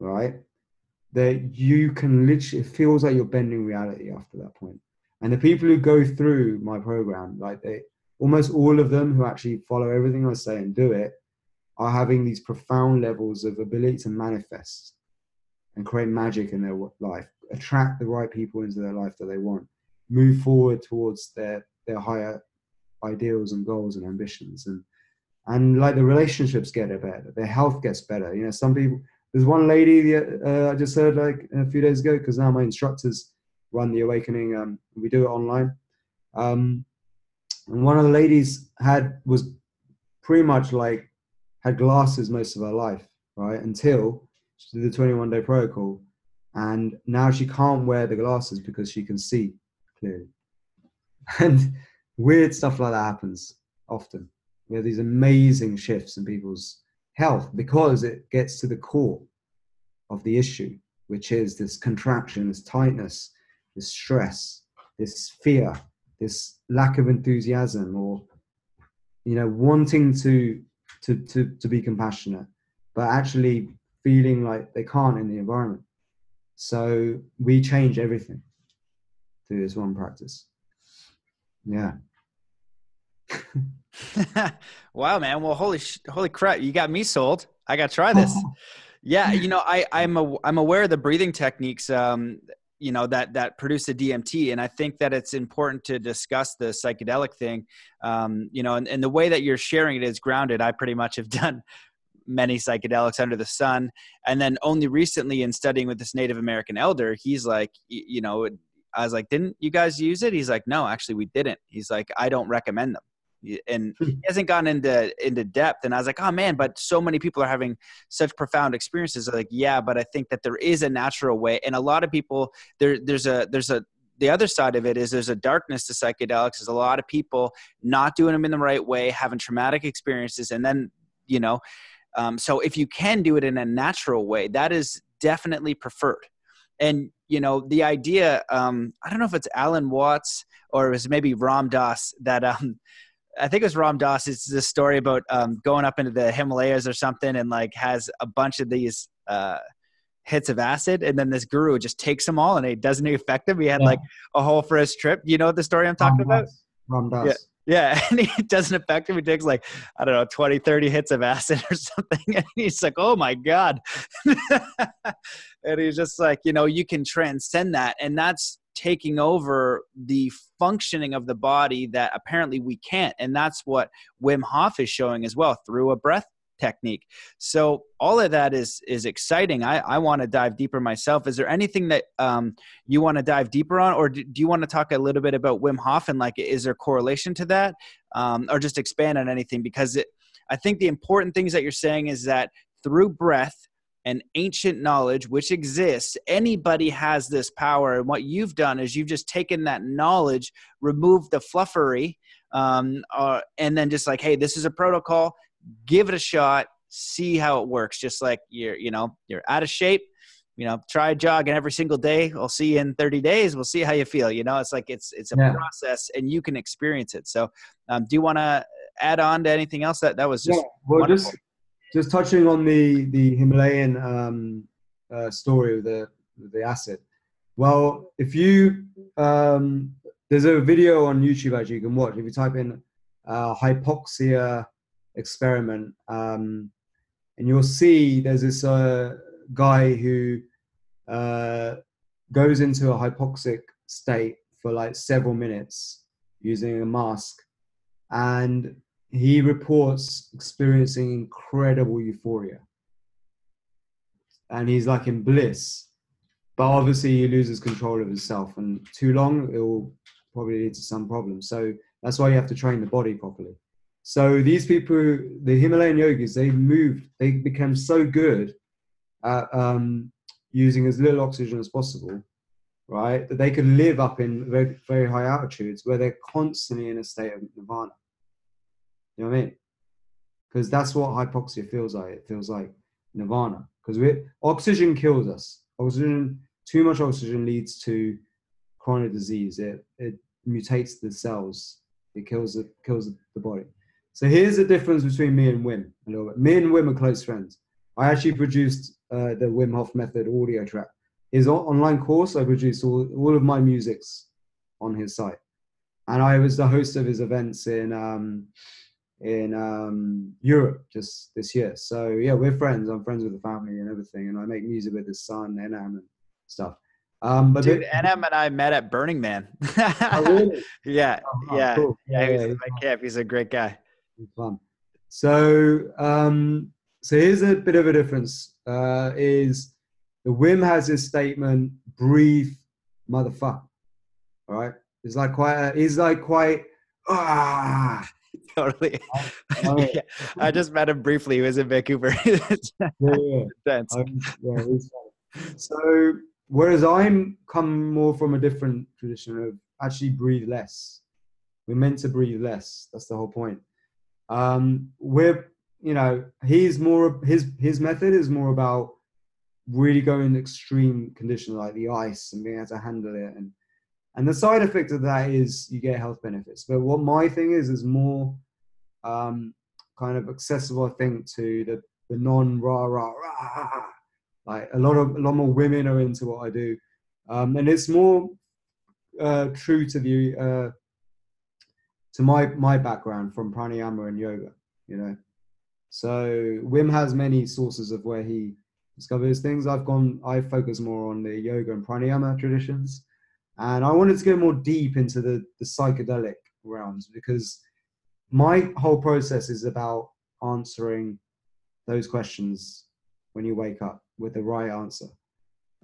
S3: right? That you can literally, it feels like you're bending reality after that point. And the people who go through my program, like they, almost all of them who actually follow everything I say and do it, are having these profound levels of ability to manifest and create magic in their life, attract the right people into their life that they want move forward towards their their higher ideals and goals and ambitions. And and like the relationships get better their health gets better. You know some people there's one lady uh, i just heard like a few days ago because now my instructors run the awakening um, we do it online. Um, and one of the ladies had was pretty much like had glasses most of her life right until she did the 21 day protocol and now she can't wear the glasses because she can see clearly. *laughs* And weird stuff like that happens often. We have these amazing shifts in people's health because it gets to the core of the issue, which is this contraction, this tightness, this stress, this fear, this lack of enthusiasm, or you know, wanting to to to, to be compassionate, but actually feeling like they can't in the environment. So we change everything through this one practice. Yeah. *laughs*
S2: wow, man. Well, holy, holy crap. You got me sold. I got to try this. *laughs* yeah. You know, I, I'm, a, I'm aware of the breathing techniques, um, you know, that, that produce the DMT. And I think that it's important to discuss the psychedelic thing. Um, you know, and, and the way that you're sharing it is grounded. I pretty much have *laughs* done many psychedelics under the sun. And then only recently in studying with this Native American elder, he's like, you know, I was like, didn't you guys use it? He's like, no, actually we didn't. He's like, I don't recommend them. And hmm. he hasn't gone into into depth. And I was like, oh man, but so many people are having such profound experiences. like, yeah, but I think that there is a natural way. And a lot of people there there's a there's a the other side of it is there's a darkness to psychedelics. There's a lot of people not doing them in the right way, having traumatic experiences, and then you know. Um, so if you can do it in a natural way, that is definitely preferred. And you know the idea um, i don't know if it's alan watts or it was maybe ram dass that um, i think it was ram dass it's this story about um, going up into the himalayas or something and like has a bunch of these uh, hits of acid and then this guru just takes them all and it doesn't affect him he had yeah. like a whole for his trip you know what the story i'm talking ram about
S3: ram dass
S2: yeah. Yeah, *laughs* and it doesn't affect him. He takes like, I don't know, 20, 30 hits of acid or *laughs* something. And he's like, oh my God. *laughs* and he's just like you know you can transcend that and that's taking over the functioning of the body that apparently we can't and that's what wim hof is showing as well through a breath technique. So all of that is is exciting. I, I want to dive deeper myself. Is there anything that um, you want to dive deeper on, or do, do, you want to talk a little bit about Wim Hof and like is there correlation to that, um, or just expand on anything? Because it, I think the important things that you're saying is that through breath and ancient knowledge which exists. Anybody has this power and what you've done is you've just taken that knowledge removed the fluffery um, uh, and then just like hey this is a protocol. Give it a shot. See how it works. Just like you're you know you're out of shape you know try jogging every single day. I'll see you in 30 days. We'll see how you feel you know? It's like it's it's a yeah. process and you can experience it. So um, do you want to add on to anything else? That that was just
S3: yeah, well wonderful. just just touching on the the Himalayan um, uh, story of the the acid. Well, if you um, there's a video on YouTube actually you can watch. If you type in uh, hypoxia experiment, um, and you'll see there's this uh, guy who uh, goes into a hypoxic state for like several minutes using a mask, and he reports experiencing incredible euphoria. And he's like in bliss. But obviously, he loses control of himself, and too long, it will probably lead to some problems. So that's why you have to train the body properly. So these people, the Himalayan yogis, they moved, they became so good at um, using as little oxygen as possible, right? That they could live up in very, very high altitudes where they're constantly in a state of nirvana. You know what I mean? Because that's what hypoxia feels like. It feels like nirvana. Because we oxygen kills us. Oxygen, too much oxygen leads to chronic disease. It it mutates the cells. It kills it kills the body. So here's the difference between me and Wim a little bit. Me and Wim are close friends. I actually produced uh, the Wim Hof Method audio track. His online course, I produced all, all of my musics on his site. And I was the host of his events in um, in um, Europe just this year. So yeah, we're friends. I'm friends with the family and everything, and I make music with his son Enahm and stuff. Um,
S2: but Dude, Enahm and I met at Burning Man. oh, really? *laughs* yeah, oh, yeah, cool. yeah, yeah. He was my camp. He's a great guy.
S3: Fun. So, um, so here's a bit of a difference. Uh, is the Wim has his statement, "Breathe, motherfucker." All right, he's like quite. A, he's like quite. Ah, *laughs*
S2: totally. *laughs* yeah. I just met him briefly. He was in Vancouver. *laughs* yeah,
S3: yeah. so, whereas I'm come more from a different tradition of actually breathe less. We're meant to breathe less. That's the whole point. Um, we're, you know, he's more his his method is more about really going extreme conditions like the ice and being able to handle it and and the side effect of that is you get health benefits. But what my thing is is more um, kind of accessible, I think, to the the non rah rah rah. Like a lot of a lot more women are into what I do, um, and it's more uh, true to the uh, to my my background from pranayama and yoga. You know, so Wim has many sources of where he discovers things. I've gone, I focus more on the yoga and pranayama traditions and I wanted to go more deep into the, the psychedelic realms because my whole process is about answering those questions when you wake up with the right answer.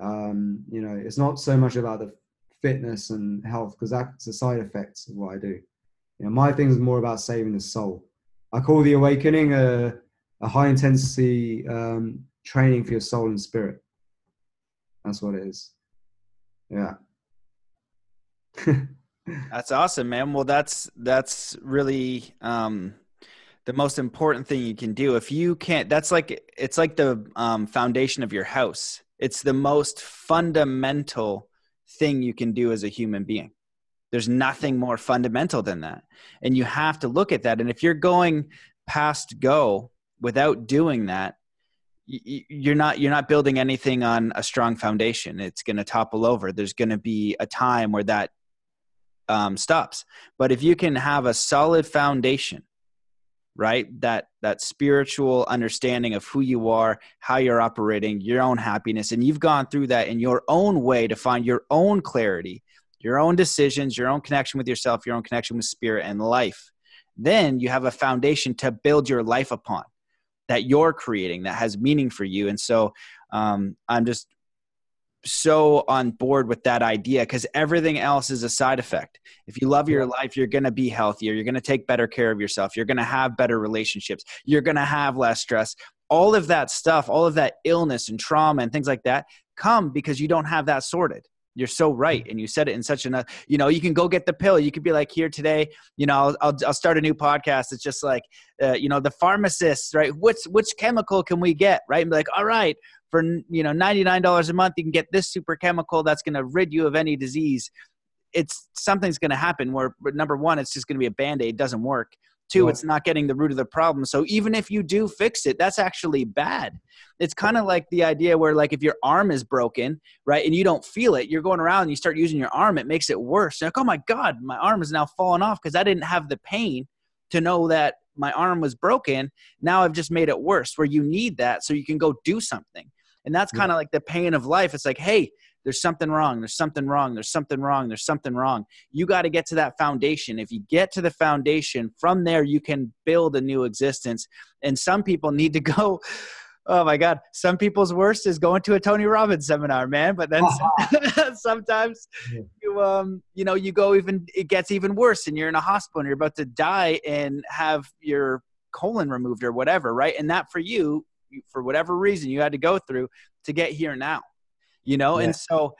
S3: Um, you know, it's not so much about the fitness and health because that's a side effect of what I do. You know, my thing is more about saving the soul. I call the awakening a, a high intensity um, training for your soul and spirit. That's what it is. Yeah
S2: that's awesome, man. Well, that's that's really um, the most important thing you can do. If you can't, that's like it's like the um, foundation of your house. It's the most fundamental thing you can do as a human being. There's nothing more fundamental than that, and you have to look at that. And if you're going past go without doing that, you're not you're not building anything on a strong foundation it's going to topple over there's going to be a time where that um, stops. But if you can have a solid foundation, right, that that spiritual understanding of who you are, how you're operating, your own happiness, and you've gone through that in your own way to find your own clarity, your own decisions, your own connection with yourself, your own connection with spirit and life, then you have a foundation to build your life upon. that you're creating that has meaning for you and so um, i'm just so on board with that idea because everything else is a side effect. If you love your life, you're going to be healthier. You're going to take better care of yourself. You're going to have better relationships. You're going to have less stress. All of that stuff, all of that illness and trauma and things like that come because you don't have that sorted. You're so right, and you said it in such a you know you can go get the pill. You could be like here today. You know, I'll I'll, I'll start a new podcast. It's just like uh, you know the pharmacist, right? Which which chemical can we get, right? And be like, all right, for you know $99 a month you can get this super chemical that's going to rid you of any disease it's something's going to happen where number one it's just going to be a band-aid doesn't work two yeah. it's not getting the root of the problem. So even if you do fix it that's actually bad. It's kind of like the idea where like if your arm is broken right and you don't feel it you're going around and you start using your arm it makes it worse. You're like oh my god my arm is now falling off because i didn't have the pain to know that my arm was broken. Now i've just made it worse where you need that so you can go do something. And that's kind of like the pain of life. It's like, hey, there's something wrong. There's something wrong. There's something wrong. There's something wrong. You got to get to that foundation. If you get to the foundation, from there, you can build a new existence. And some people need to *laughs* go. Oh my God. Some people's worst is going to a Tony Robbins seminar, man. But then uh-huh. *laughs* *laughs* sometimes you, um, you know, you go even, it gets even worse and you're in a hospital and you're about to die and have your colon removed or whatever, right? And that for you for whatever reason you had to go through to get here now you know? Yeah. and so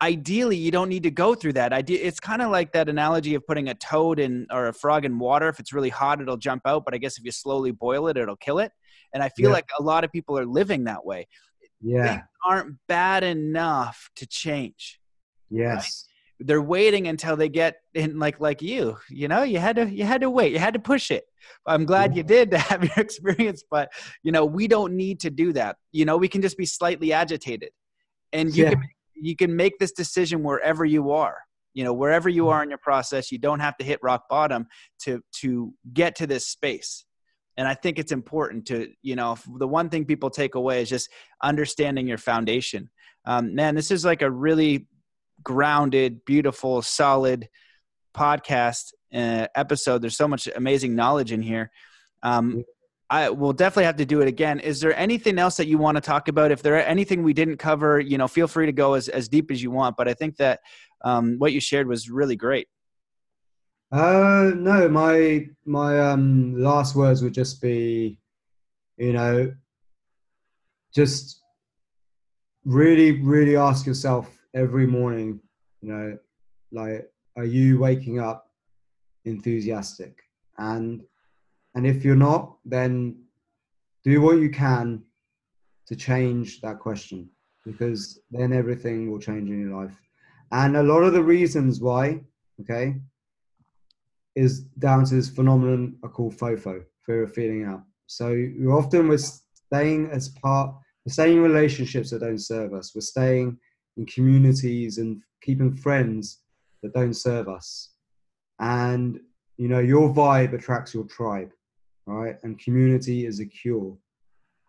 S2: ideally you don't need to go through that. It's kind of like that analogy of putting a toad in or a frog in water. If it's really hot it'll jump out but i guess if you slowly boil it it'll kill it. And i feel yeah. like a lot of people are living that way.
S3: Yeah. Things
S2: aren't bad enough to change
S3: yes.
S2: They're waiting until they get in like like you you know? You had to you had to wait. You had to push it. I'm glad you did *laughs* to have your experience but you know we don't need to do that. You know we can just be slightly agitated and you yeah. can you can make this decision wherever you are you know wherever you are in your process you don't have to hit rock bottom to to get to this space and i think it's important to you know the one thing people take away is just understanding your foundation um, man this is like a really grounded, beautiful, solid podcast uh, episode. There's so much amazing knowledge in here. Um, I will definitely have to do it again. Is there anything else that you want to talk about? If there are anything we didn't cover, you know, feel free to go as, as deep as you want. But I think that um, what you shared was really great.
S3: Uh, no, my my um, last words would just be, you know, just really, really ask yourself every morning, you know, like, are you waking up enthusiastic? And and if you're not, then do what you can to change that question because then everything will change in your life. And a lot of the reasons why, okay, is down to this phenomenon I call FOFO, fear of feeling out. So you often we're staying as part, we're staying in relationships that don't serve us. We're staying in communities and keeping friends that don't serve us. And you know, your vibe attracts your tribe, right? And community is a cure.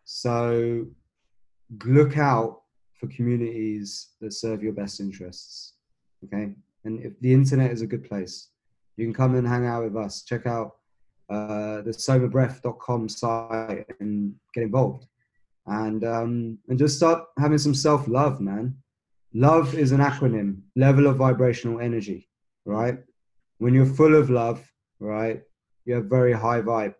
S3: So look out for communities that serve your best interests. Okay. And if the internet is a good place, you can come and hang out with us. Check out uh, the somabreath.com site and get involved. And um, and just start having some self love, man love is an acronym level of vibrational energy right when you're full of love right you have very high vibe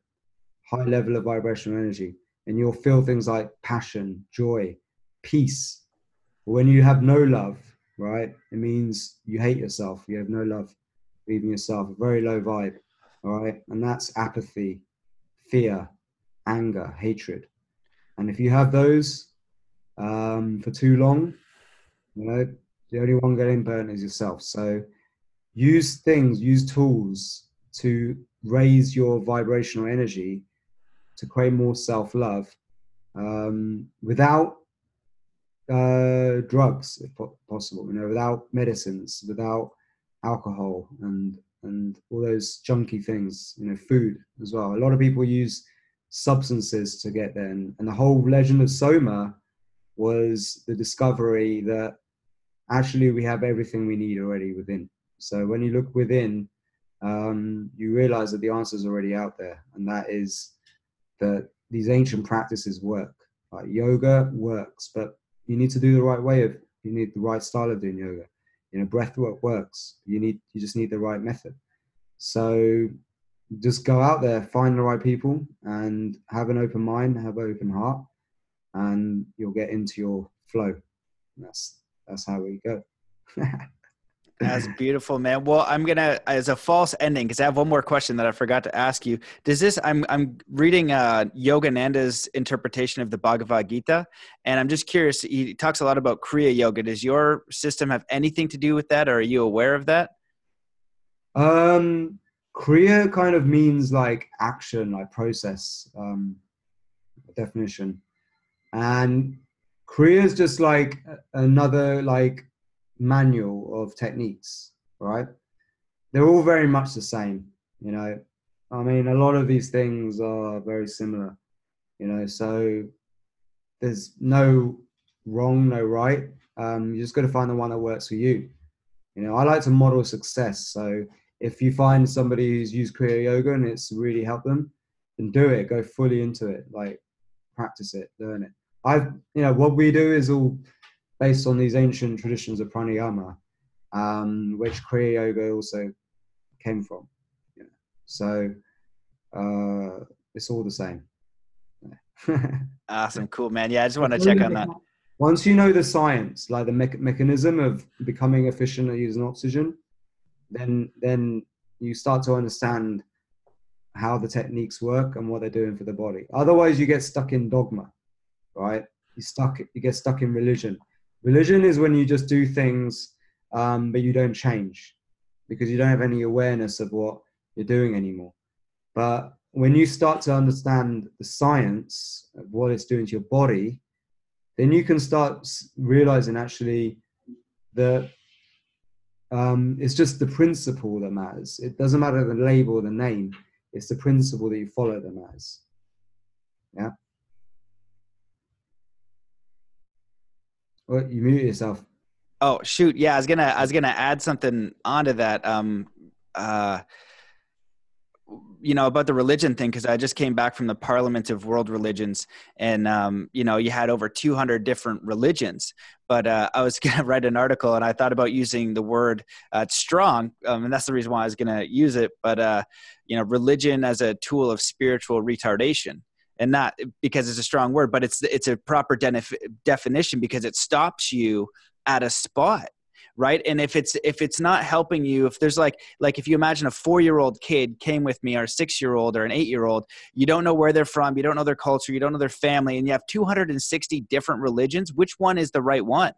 S3: high level of vibrational energy and you'll feel things like passion joy peace. When you have no love right it means you hate yourself. You have no love even yourself. A very low vibe all right? And that's apathy fear anger hatred. And if you have those um, for too long you know, the only one getting burnt is yourself. So use things, use tools to raise your vibrational energy to create more self love um, without uh, drugs, if possible. You know, without medicines, without alcohol, and and all those junky things. You know, food as well. A lot of people use substances to get there, and, and the whole legend of Soma was the discovery that actually we have everything we need already within. So when you look within, um, you realize that the answer is already out there, and that is that these ancient practices work. Like yoga works, but you need to do the right way of you need the right style of doing yoga. You know, breath work works. You need you just need the right method. So just go out there, find the right people, and have an open mind, have an open heart, and you'll get into your flow. that's that's how we go. *laughs*
S2: That's beautiful, man. Well, I'm gonna as a false ending because I have one more question that I forgot to ask you. Does this? I'm I'm reading uh, Yogananda's interpretation of the Bhagavad Gita, and I'm just curious. He talks a lot about Kriya Yoga. Does your system have anything to do with that, or are you aware of that?
S3: Um, Kriya kind of means like action, like process, um, definition, and Kriya is just like another like manual of techniques, right? They're all very much the same, you know. I mean, a lot of these things are very similar, you know. So there's no wrong, no right. Um, you just got to find the one that works for you. You know, I like to model success. So if you find somebody who's used Kriya Yoga and it's really helped them, then do it. Go fully into it. Like practice it, learn it. I've, you know, what we do is all based on these ancient traditions of pranayama, um, which Kriya Yoga also came from. Yeah. So uh, it's all the same. *laughs*
S2: awesome, cool, man. Yeah, I just want to check on that.
S3: Once you know the science, like the me- mechanism of becoming efficient at using oxygen, then then you start to understand how the techniques work and what they're doing for the body. Otherwise, you get stuck in dogma, right? You stuck. You get stuck in religion. Religion is when you just do things, um, but you don't change because you don't have any awareness of what you're doing anymore. But when you start to understand the science of what it's doing to your body, then you can start realizing actually that um, it's just the principle that matters. It doesn't matter the label or the name, it's the principle that you follow them as. Yeah. Well, you mute yourself.
S2: Oh shoot! Yeah, I was gonna I was gonna add something onto that. Um, uh, you know about the religion thing because I just came back from the Parliament of World Religions, and um, you know you had over 200 different religions. But uh, I was *laughs* gonna write an article, and I thought about using the word uh, strong, um, and that's the reason why I was gonna use it. But uh, you know, religion as a tool of spiritual retardation and not because it's a strong word, but it's it's a proper definition because it stops you at a spot right? And if it's if it's not helping you if there's like like if you imagine a four year old kid came with me or a six year old or an eight year old you don't know where they're from you don't know their culture you don't know their family and you have 260 different religions which one is the right one?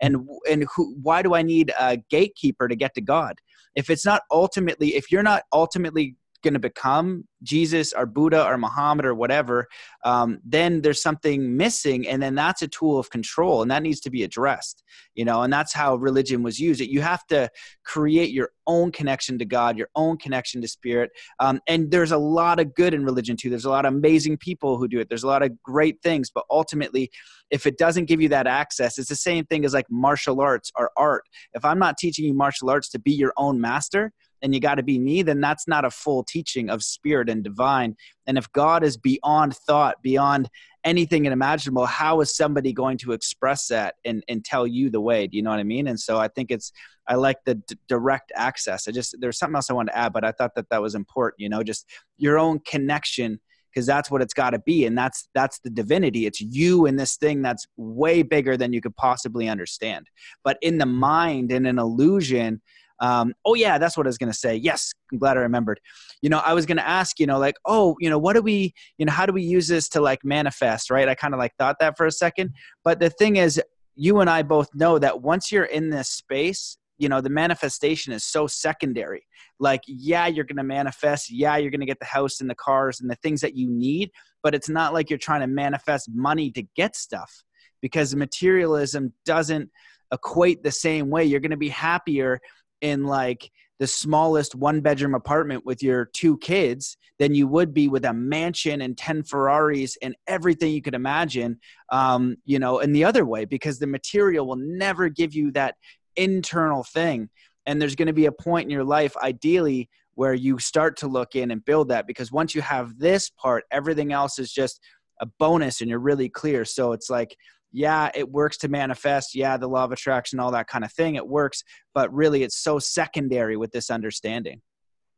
S2: And and who, why do i need a gatekeeper to get to god? If it's not ultimately if you're not ultimately going to become Jesus or Buddha or Muhammad or whatever, um, then there's something missing, and then that's a tool of control, and that needs to be addressed. You know, and that's how religion was used. You have to create your own connection to God, your own connection to Spirit, um, and there's a lot of good in religion too. There's a lot of amazing people who do it. There's a lot of great things, but ultimately, if it doesn't give you that access, it's the same thing as like martial arts or art. If I'm not teaching you martial arts to be your own master, and you got to be me, then that's not a full teaching of spirit and divine. And if God is beyond thought, beyond anything imaginable, how is somebody going to express that and, and tell you the way? Do you know what I mean? And so I think it's, I like the d- direct access. I just, there's something else I wanted to add, but I thought that that was important, you know, just your own connection because that's what it's got to be and that's that's the divinity it's you in this thing that's way bigger than you could possibly understand but in the mind in an illusion um, oh yeah, that's what I was going to say. Yes, I'm glad I remembered. You know, I was going to ask, you know, like, oh, you know, what do we, you know, how do we use this to like manifest, right? I kind of like thought that for a second, but the thing is, you and I both know that once you're in this space, you know, the manifestation is so secondary. Like, yeah, you're going to manifest. Yeah, you're going to get the house and the cars and the things that you need, but it's not like you're trying to manifest money to get stuff because materialism doesn't equate the same way. You're going to be happier in like the smallest one bedroom apartment with your two kids than you would be with a mansion and 10 ferraris and everything you could imagine um, you know in the other way because the material will never give you that internal thing and there's going to be a point in your life ideally where you start to look in and build that because once you have this part everything else is just a bonus and you're really clear. So it's like, yeah, it works to manifest. Yeah, the law of attraction, all that kind of thing, it works. But really, it's so secondary with this understanding.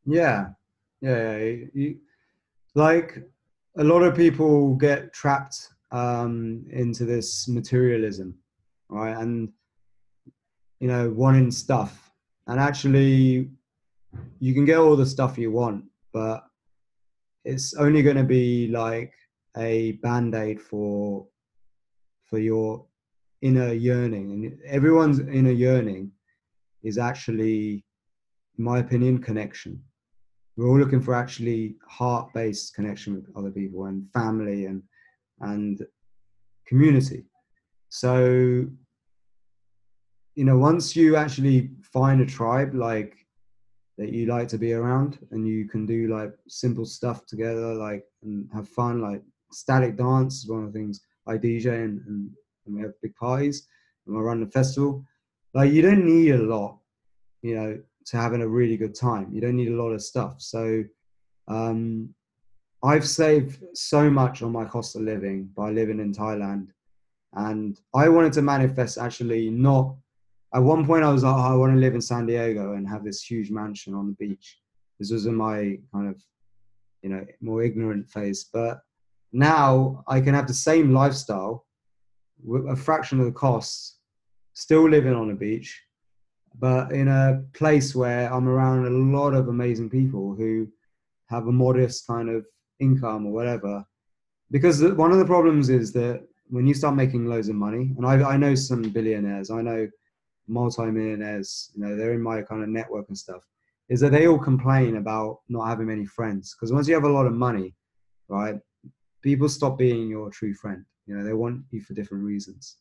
S3: Yeah, yeah. You, like a lot of people get trapped um, into this materialism, right? And you know, wanting stuff, and actually, you can get all the stuff you want, but it's only going to be like a band-aid for for your inner yearning. And everyone's inner yearning is actually in my opinion connection. We're all looking for actually heart-based connection with other people and family and and community. So you know once you actually find a tribe like that you like to be around and you can do like simple stuff together like and have fun like ecstatic dance is one of the things I DJ and, and, and we have big parties and we run the festival. Like you don't need a lot, you know, to having a really good time. You don't need a lot of stuff. So um, I've saved so much on my cost of living by living in Thailand. And I wanted to manifest actually not at one point I was like, oh, I want to live in San Diego and have this huge mansion on the beach. This was in my kind of, you know, more ignorant phase. But now I can have the same lifestyle with a fraction of the costs, still living on a beach, but in a place where I'm around a lot of amazing people who have a modest kind of income or whatever. Because one of the problems is that when you start making loads of money, and I, I know some billionaires, I know multi-millionaires, you know, they're in my kind of network and stuff, is that they all complain about not having many friends. Because once you have a lot of money, right, people stop being your true friend. You know, they want you for different reasons,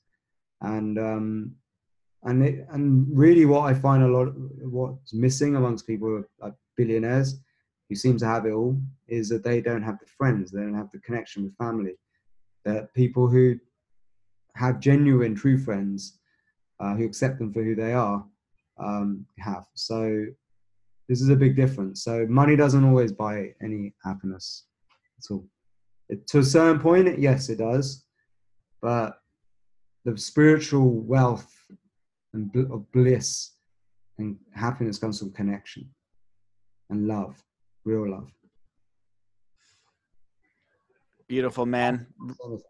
S3: and um, and it, and really, what I find a lot, what's missing amongst people like billionaires who seem to have it all, is that they don't have the friends, they don't have the connection with family. That people who have genuine, true friends uh, who accept them for who they are um, have. So this is a big difference. So money doesn't always buy any happiness at all to a certain point, yes, it does. But the spiritual wealth and bl- of bliss and happiness comes from connection and love, real love.
S2: Beautiful, man.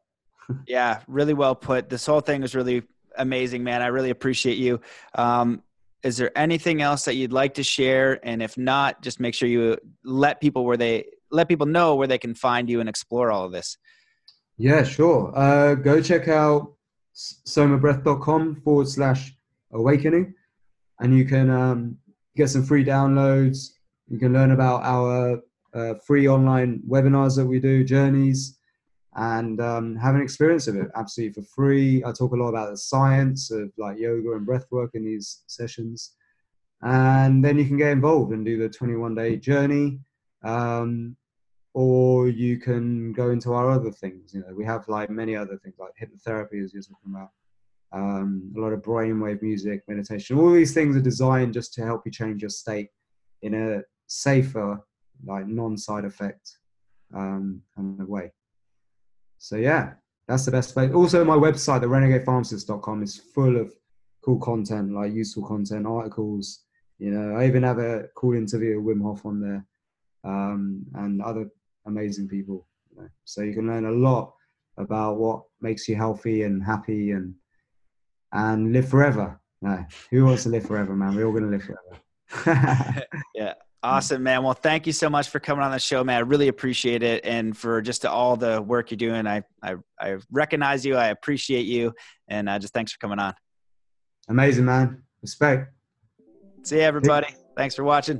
S2: *laughs* yeah, really well put. This whole thing is really amazing, man. I really appreciate you. Um, is there anything else that you'd like to share? And if not, just make sure you let people where they let people know where they can find you and explore all of this.
S3: Yeah, sure. Uh, go check out somabreath.com forward slash awakening, and you can um, get some free downloads. You can learn about our uh, free online webinars that we do, journeys, and um, have an experience of it absolutely for free. I talk a lot about the science of like yoga and breath work in these sessions. And then you can get involved and do the 21 day journey um, or you can go into our other things. You know, we have like many other things like hypnotherapy, as you're talking about, um, a lot of brainwave music, meditation. All these things are designed just to help you change your state in a safer, like non-side effect um, kind of way. So yeah, that's the best way. Also, my website, the renegadepharmacist.com, is full of cool content, like useful content, articles. You know, I even have a cool interview with Wim Hof on there um, and other amazing people. You know? So you can learn a lot about what makes you healthy and happy and and live forever. Who wants to live forever, man? We're all going to live
S2: forever. *laughs* *laughs* yeah. Awesome, man. Well, thank you so much for coming on the show, man. I really appreciate it, and for just all the work you're doing. I I, I recognize you. I appreciate you, and uh, just thanks for coming on.
S3: Amazing, man. Respect.
S2: See you, everybody. Thanks for watching.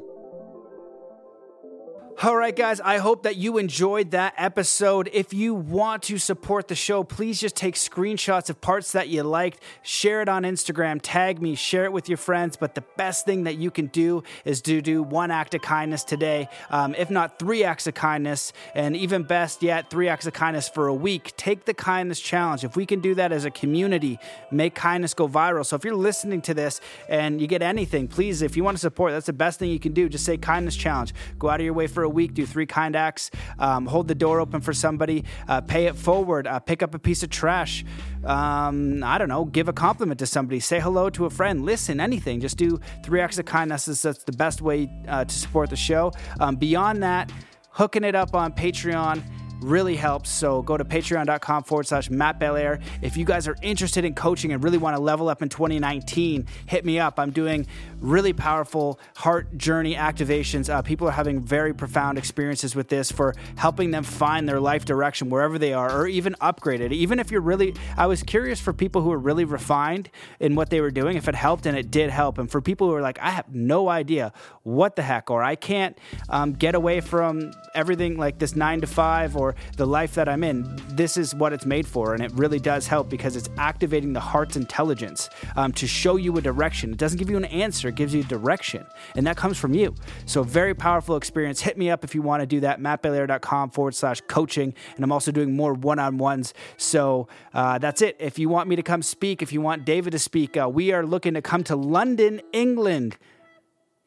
S1: All right, guys, I hope that you enjoyed that episode. If you want to support the show, please just take screenshots of parts that you liked, share it on Instagram, tag me, share it with your friends. But the best thing that you can do is to do one act of kindness today, um, if not three acts of kindness, and even best yet, three acts of kindness for a week. Take the kindness challenge. If we can do that as a community, make kindness go viral. So if you're listening to this and you get anything, please, if you want to support, that's the best thing you can do. Just say kindness challenge. Go out of your way for
S2: a week, do three kind acts, um, hold the door open for somebody, uh, pay it forward, uh, pick up a piece of trash. Um, I don't know, give a compliment to somebody, say hello to a friend, listen, anything. Just do three acts of kindness. That's the best way uh, to support the show. Um, beyond that, hooking it up on Patreon really helps. So go to patreon.com forward slash Matt Belair. If you guys are interested in coaching and really want to level up in 2019, hit me up. I'm doing really powerful heart journey activations. Uh, people are having very profound experiences with this for helping them find their life direction wherever they are, or even upgrade it. Even if you're really, I was curious for people who are really refined in what they were doing, if it helped, and it did help. And for people who are like, I have no idea what the heck, or I can't um, get away from everything like this nine to five or the life that I'm in, this is what it's made for. And it really does help because it's activating the heart's intelligence um, to show you a direction. It doesn't give you an answer, it gives you direction. And that comes from you. So, very powerful experience. Hit me up if you want to do that. MattBelair.com forward slash coaching. And I'm also doing more one on ones. So, uh, that's it. If you want me to come speak, if you want David to speak, uh, we are looking to come to London, England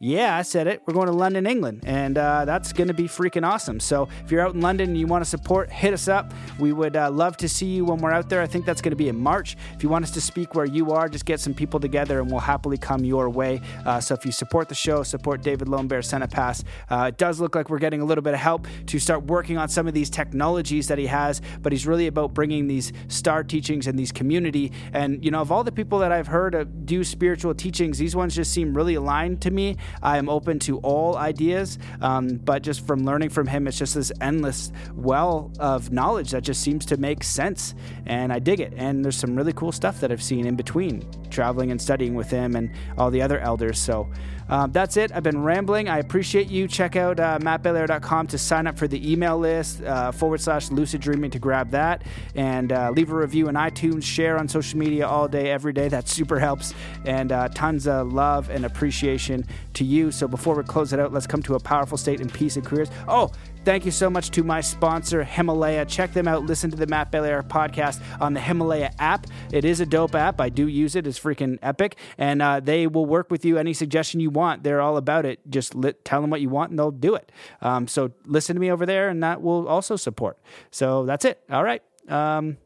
S2: yeah, I said it. We're going to London, England, and uh, that's going to be freaking awesome. So if you're out in London and you want to support, hit us up. We would uh, love to see you when we're out there. I think that's going to be in March. If you want us to speak where you are, just get some people together, and we'll happily come your way. Uh, so if you support the show, support David Lone Bear Pass. Uh, it does look like we're getting a little bit of help to start working on some of these technologies that he has, but he's really about bringing these star teachings and these community. And you know, of all the people that I've heard do spiritual teachings, these ones just seem really aligned to me. I am open to all ideas, um, but just from learning from him, it's just this endless well of knowledge that just seems to make sense. And I dig it. And there's some really cool stuff that I've seen in between traveling and studying with him and all the other elders. So um, that's it. I've been rambling. I appreciate you. Check out uh, mattbelair.com to sign up for the email list uh, forward slash lucid dreaming to grab that and uh, leave a review in iTunes, share on social media all day, every day. That super helps. And uh, tons of love and appreciation to you. So before we close it out, let's come to a powerful state in peace and careers. Oh, Thank you so much to my sponsor, Himalaya. Check them out. Listen to the Matt Belair podcast on the Himalaya app. It is a dope app. I do use it. It's freaking epic. And uh, they will work with you any suggestion you want. They're all about it. Just tell them what you want and they'll do it. Um, so listen to me over there and that will also support. So that's it. All right. Um,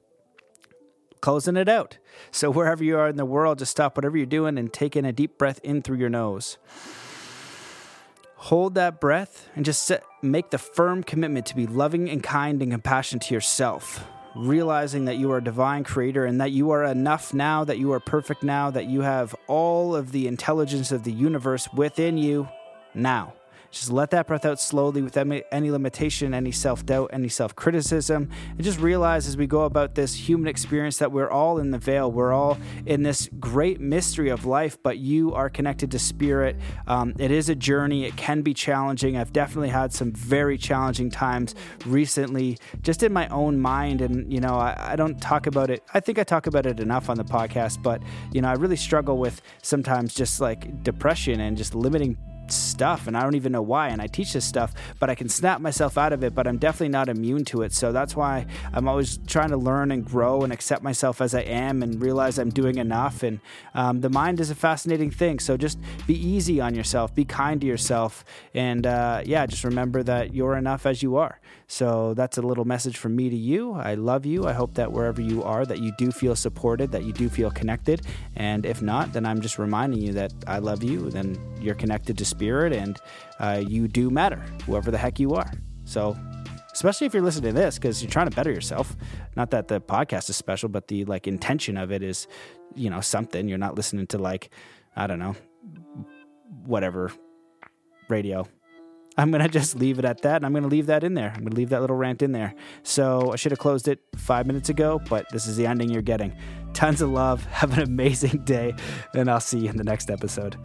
S2: closing it out. So wherever you are in the world, just stop whatever you're doing and take in a deep breath in through your nose hold that breath and just set, make the firm commitment to be loving and kind and compassionate to yourself realizing that you are a divine creator and that you are enough now that you are perfect now that you have all of the intelligence of the universe within you now just let that breath out slowly without any limitation, any self doubt, any self criticism. And just realize as we go about this human experience that we're all in the veil. We're all in this great mystery of life, but you are connected to spirit. Um, it is a journey, it can be challenging. I've definitely had some very challenging times recently, just in my own mind. And, you know, I, I don't talk about it. I think I talk about it enough on the podcast, but, you know, I really struggle with sometimes just like depression and just limiting stuff and I don't even know why and I teach this stuff but I can snap myself out of it but I'm definitely not immune to it. So that's why I'm always trying to learn and grow and accept myself as I am and realize I'm doing enough and um, the mind is a fascinating thing. So just be easy on yourself be kind to yourself and uh, yeah just remember that you're enough as you are so that's a little message from me to you I love you I hope that wherever you are that you do feel supported that you do feel connected and if not then I'm just reminding you that I love you then you're connected to spirit and uh, you do matter, whoever the heck you are. So, especially if you're listening to this because you're trying to better yourself. Not that the podcast is special, but the like intention of it is, you know, something. You're not listening to like, I don't know, whatever radio. I'm going to just leave it at that. And I'm going to leave that in there. I'm going to leave that little rant in there. So I should have closed it five minutes ago, but this is the ending you're getting. Tons of love. *laughs* Have an amazing day. And I'll see you in the next episode.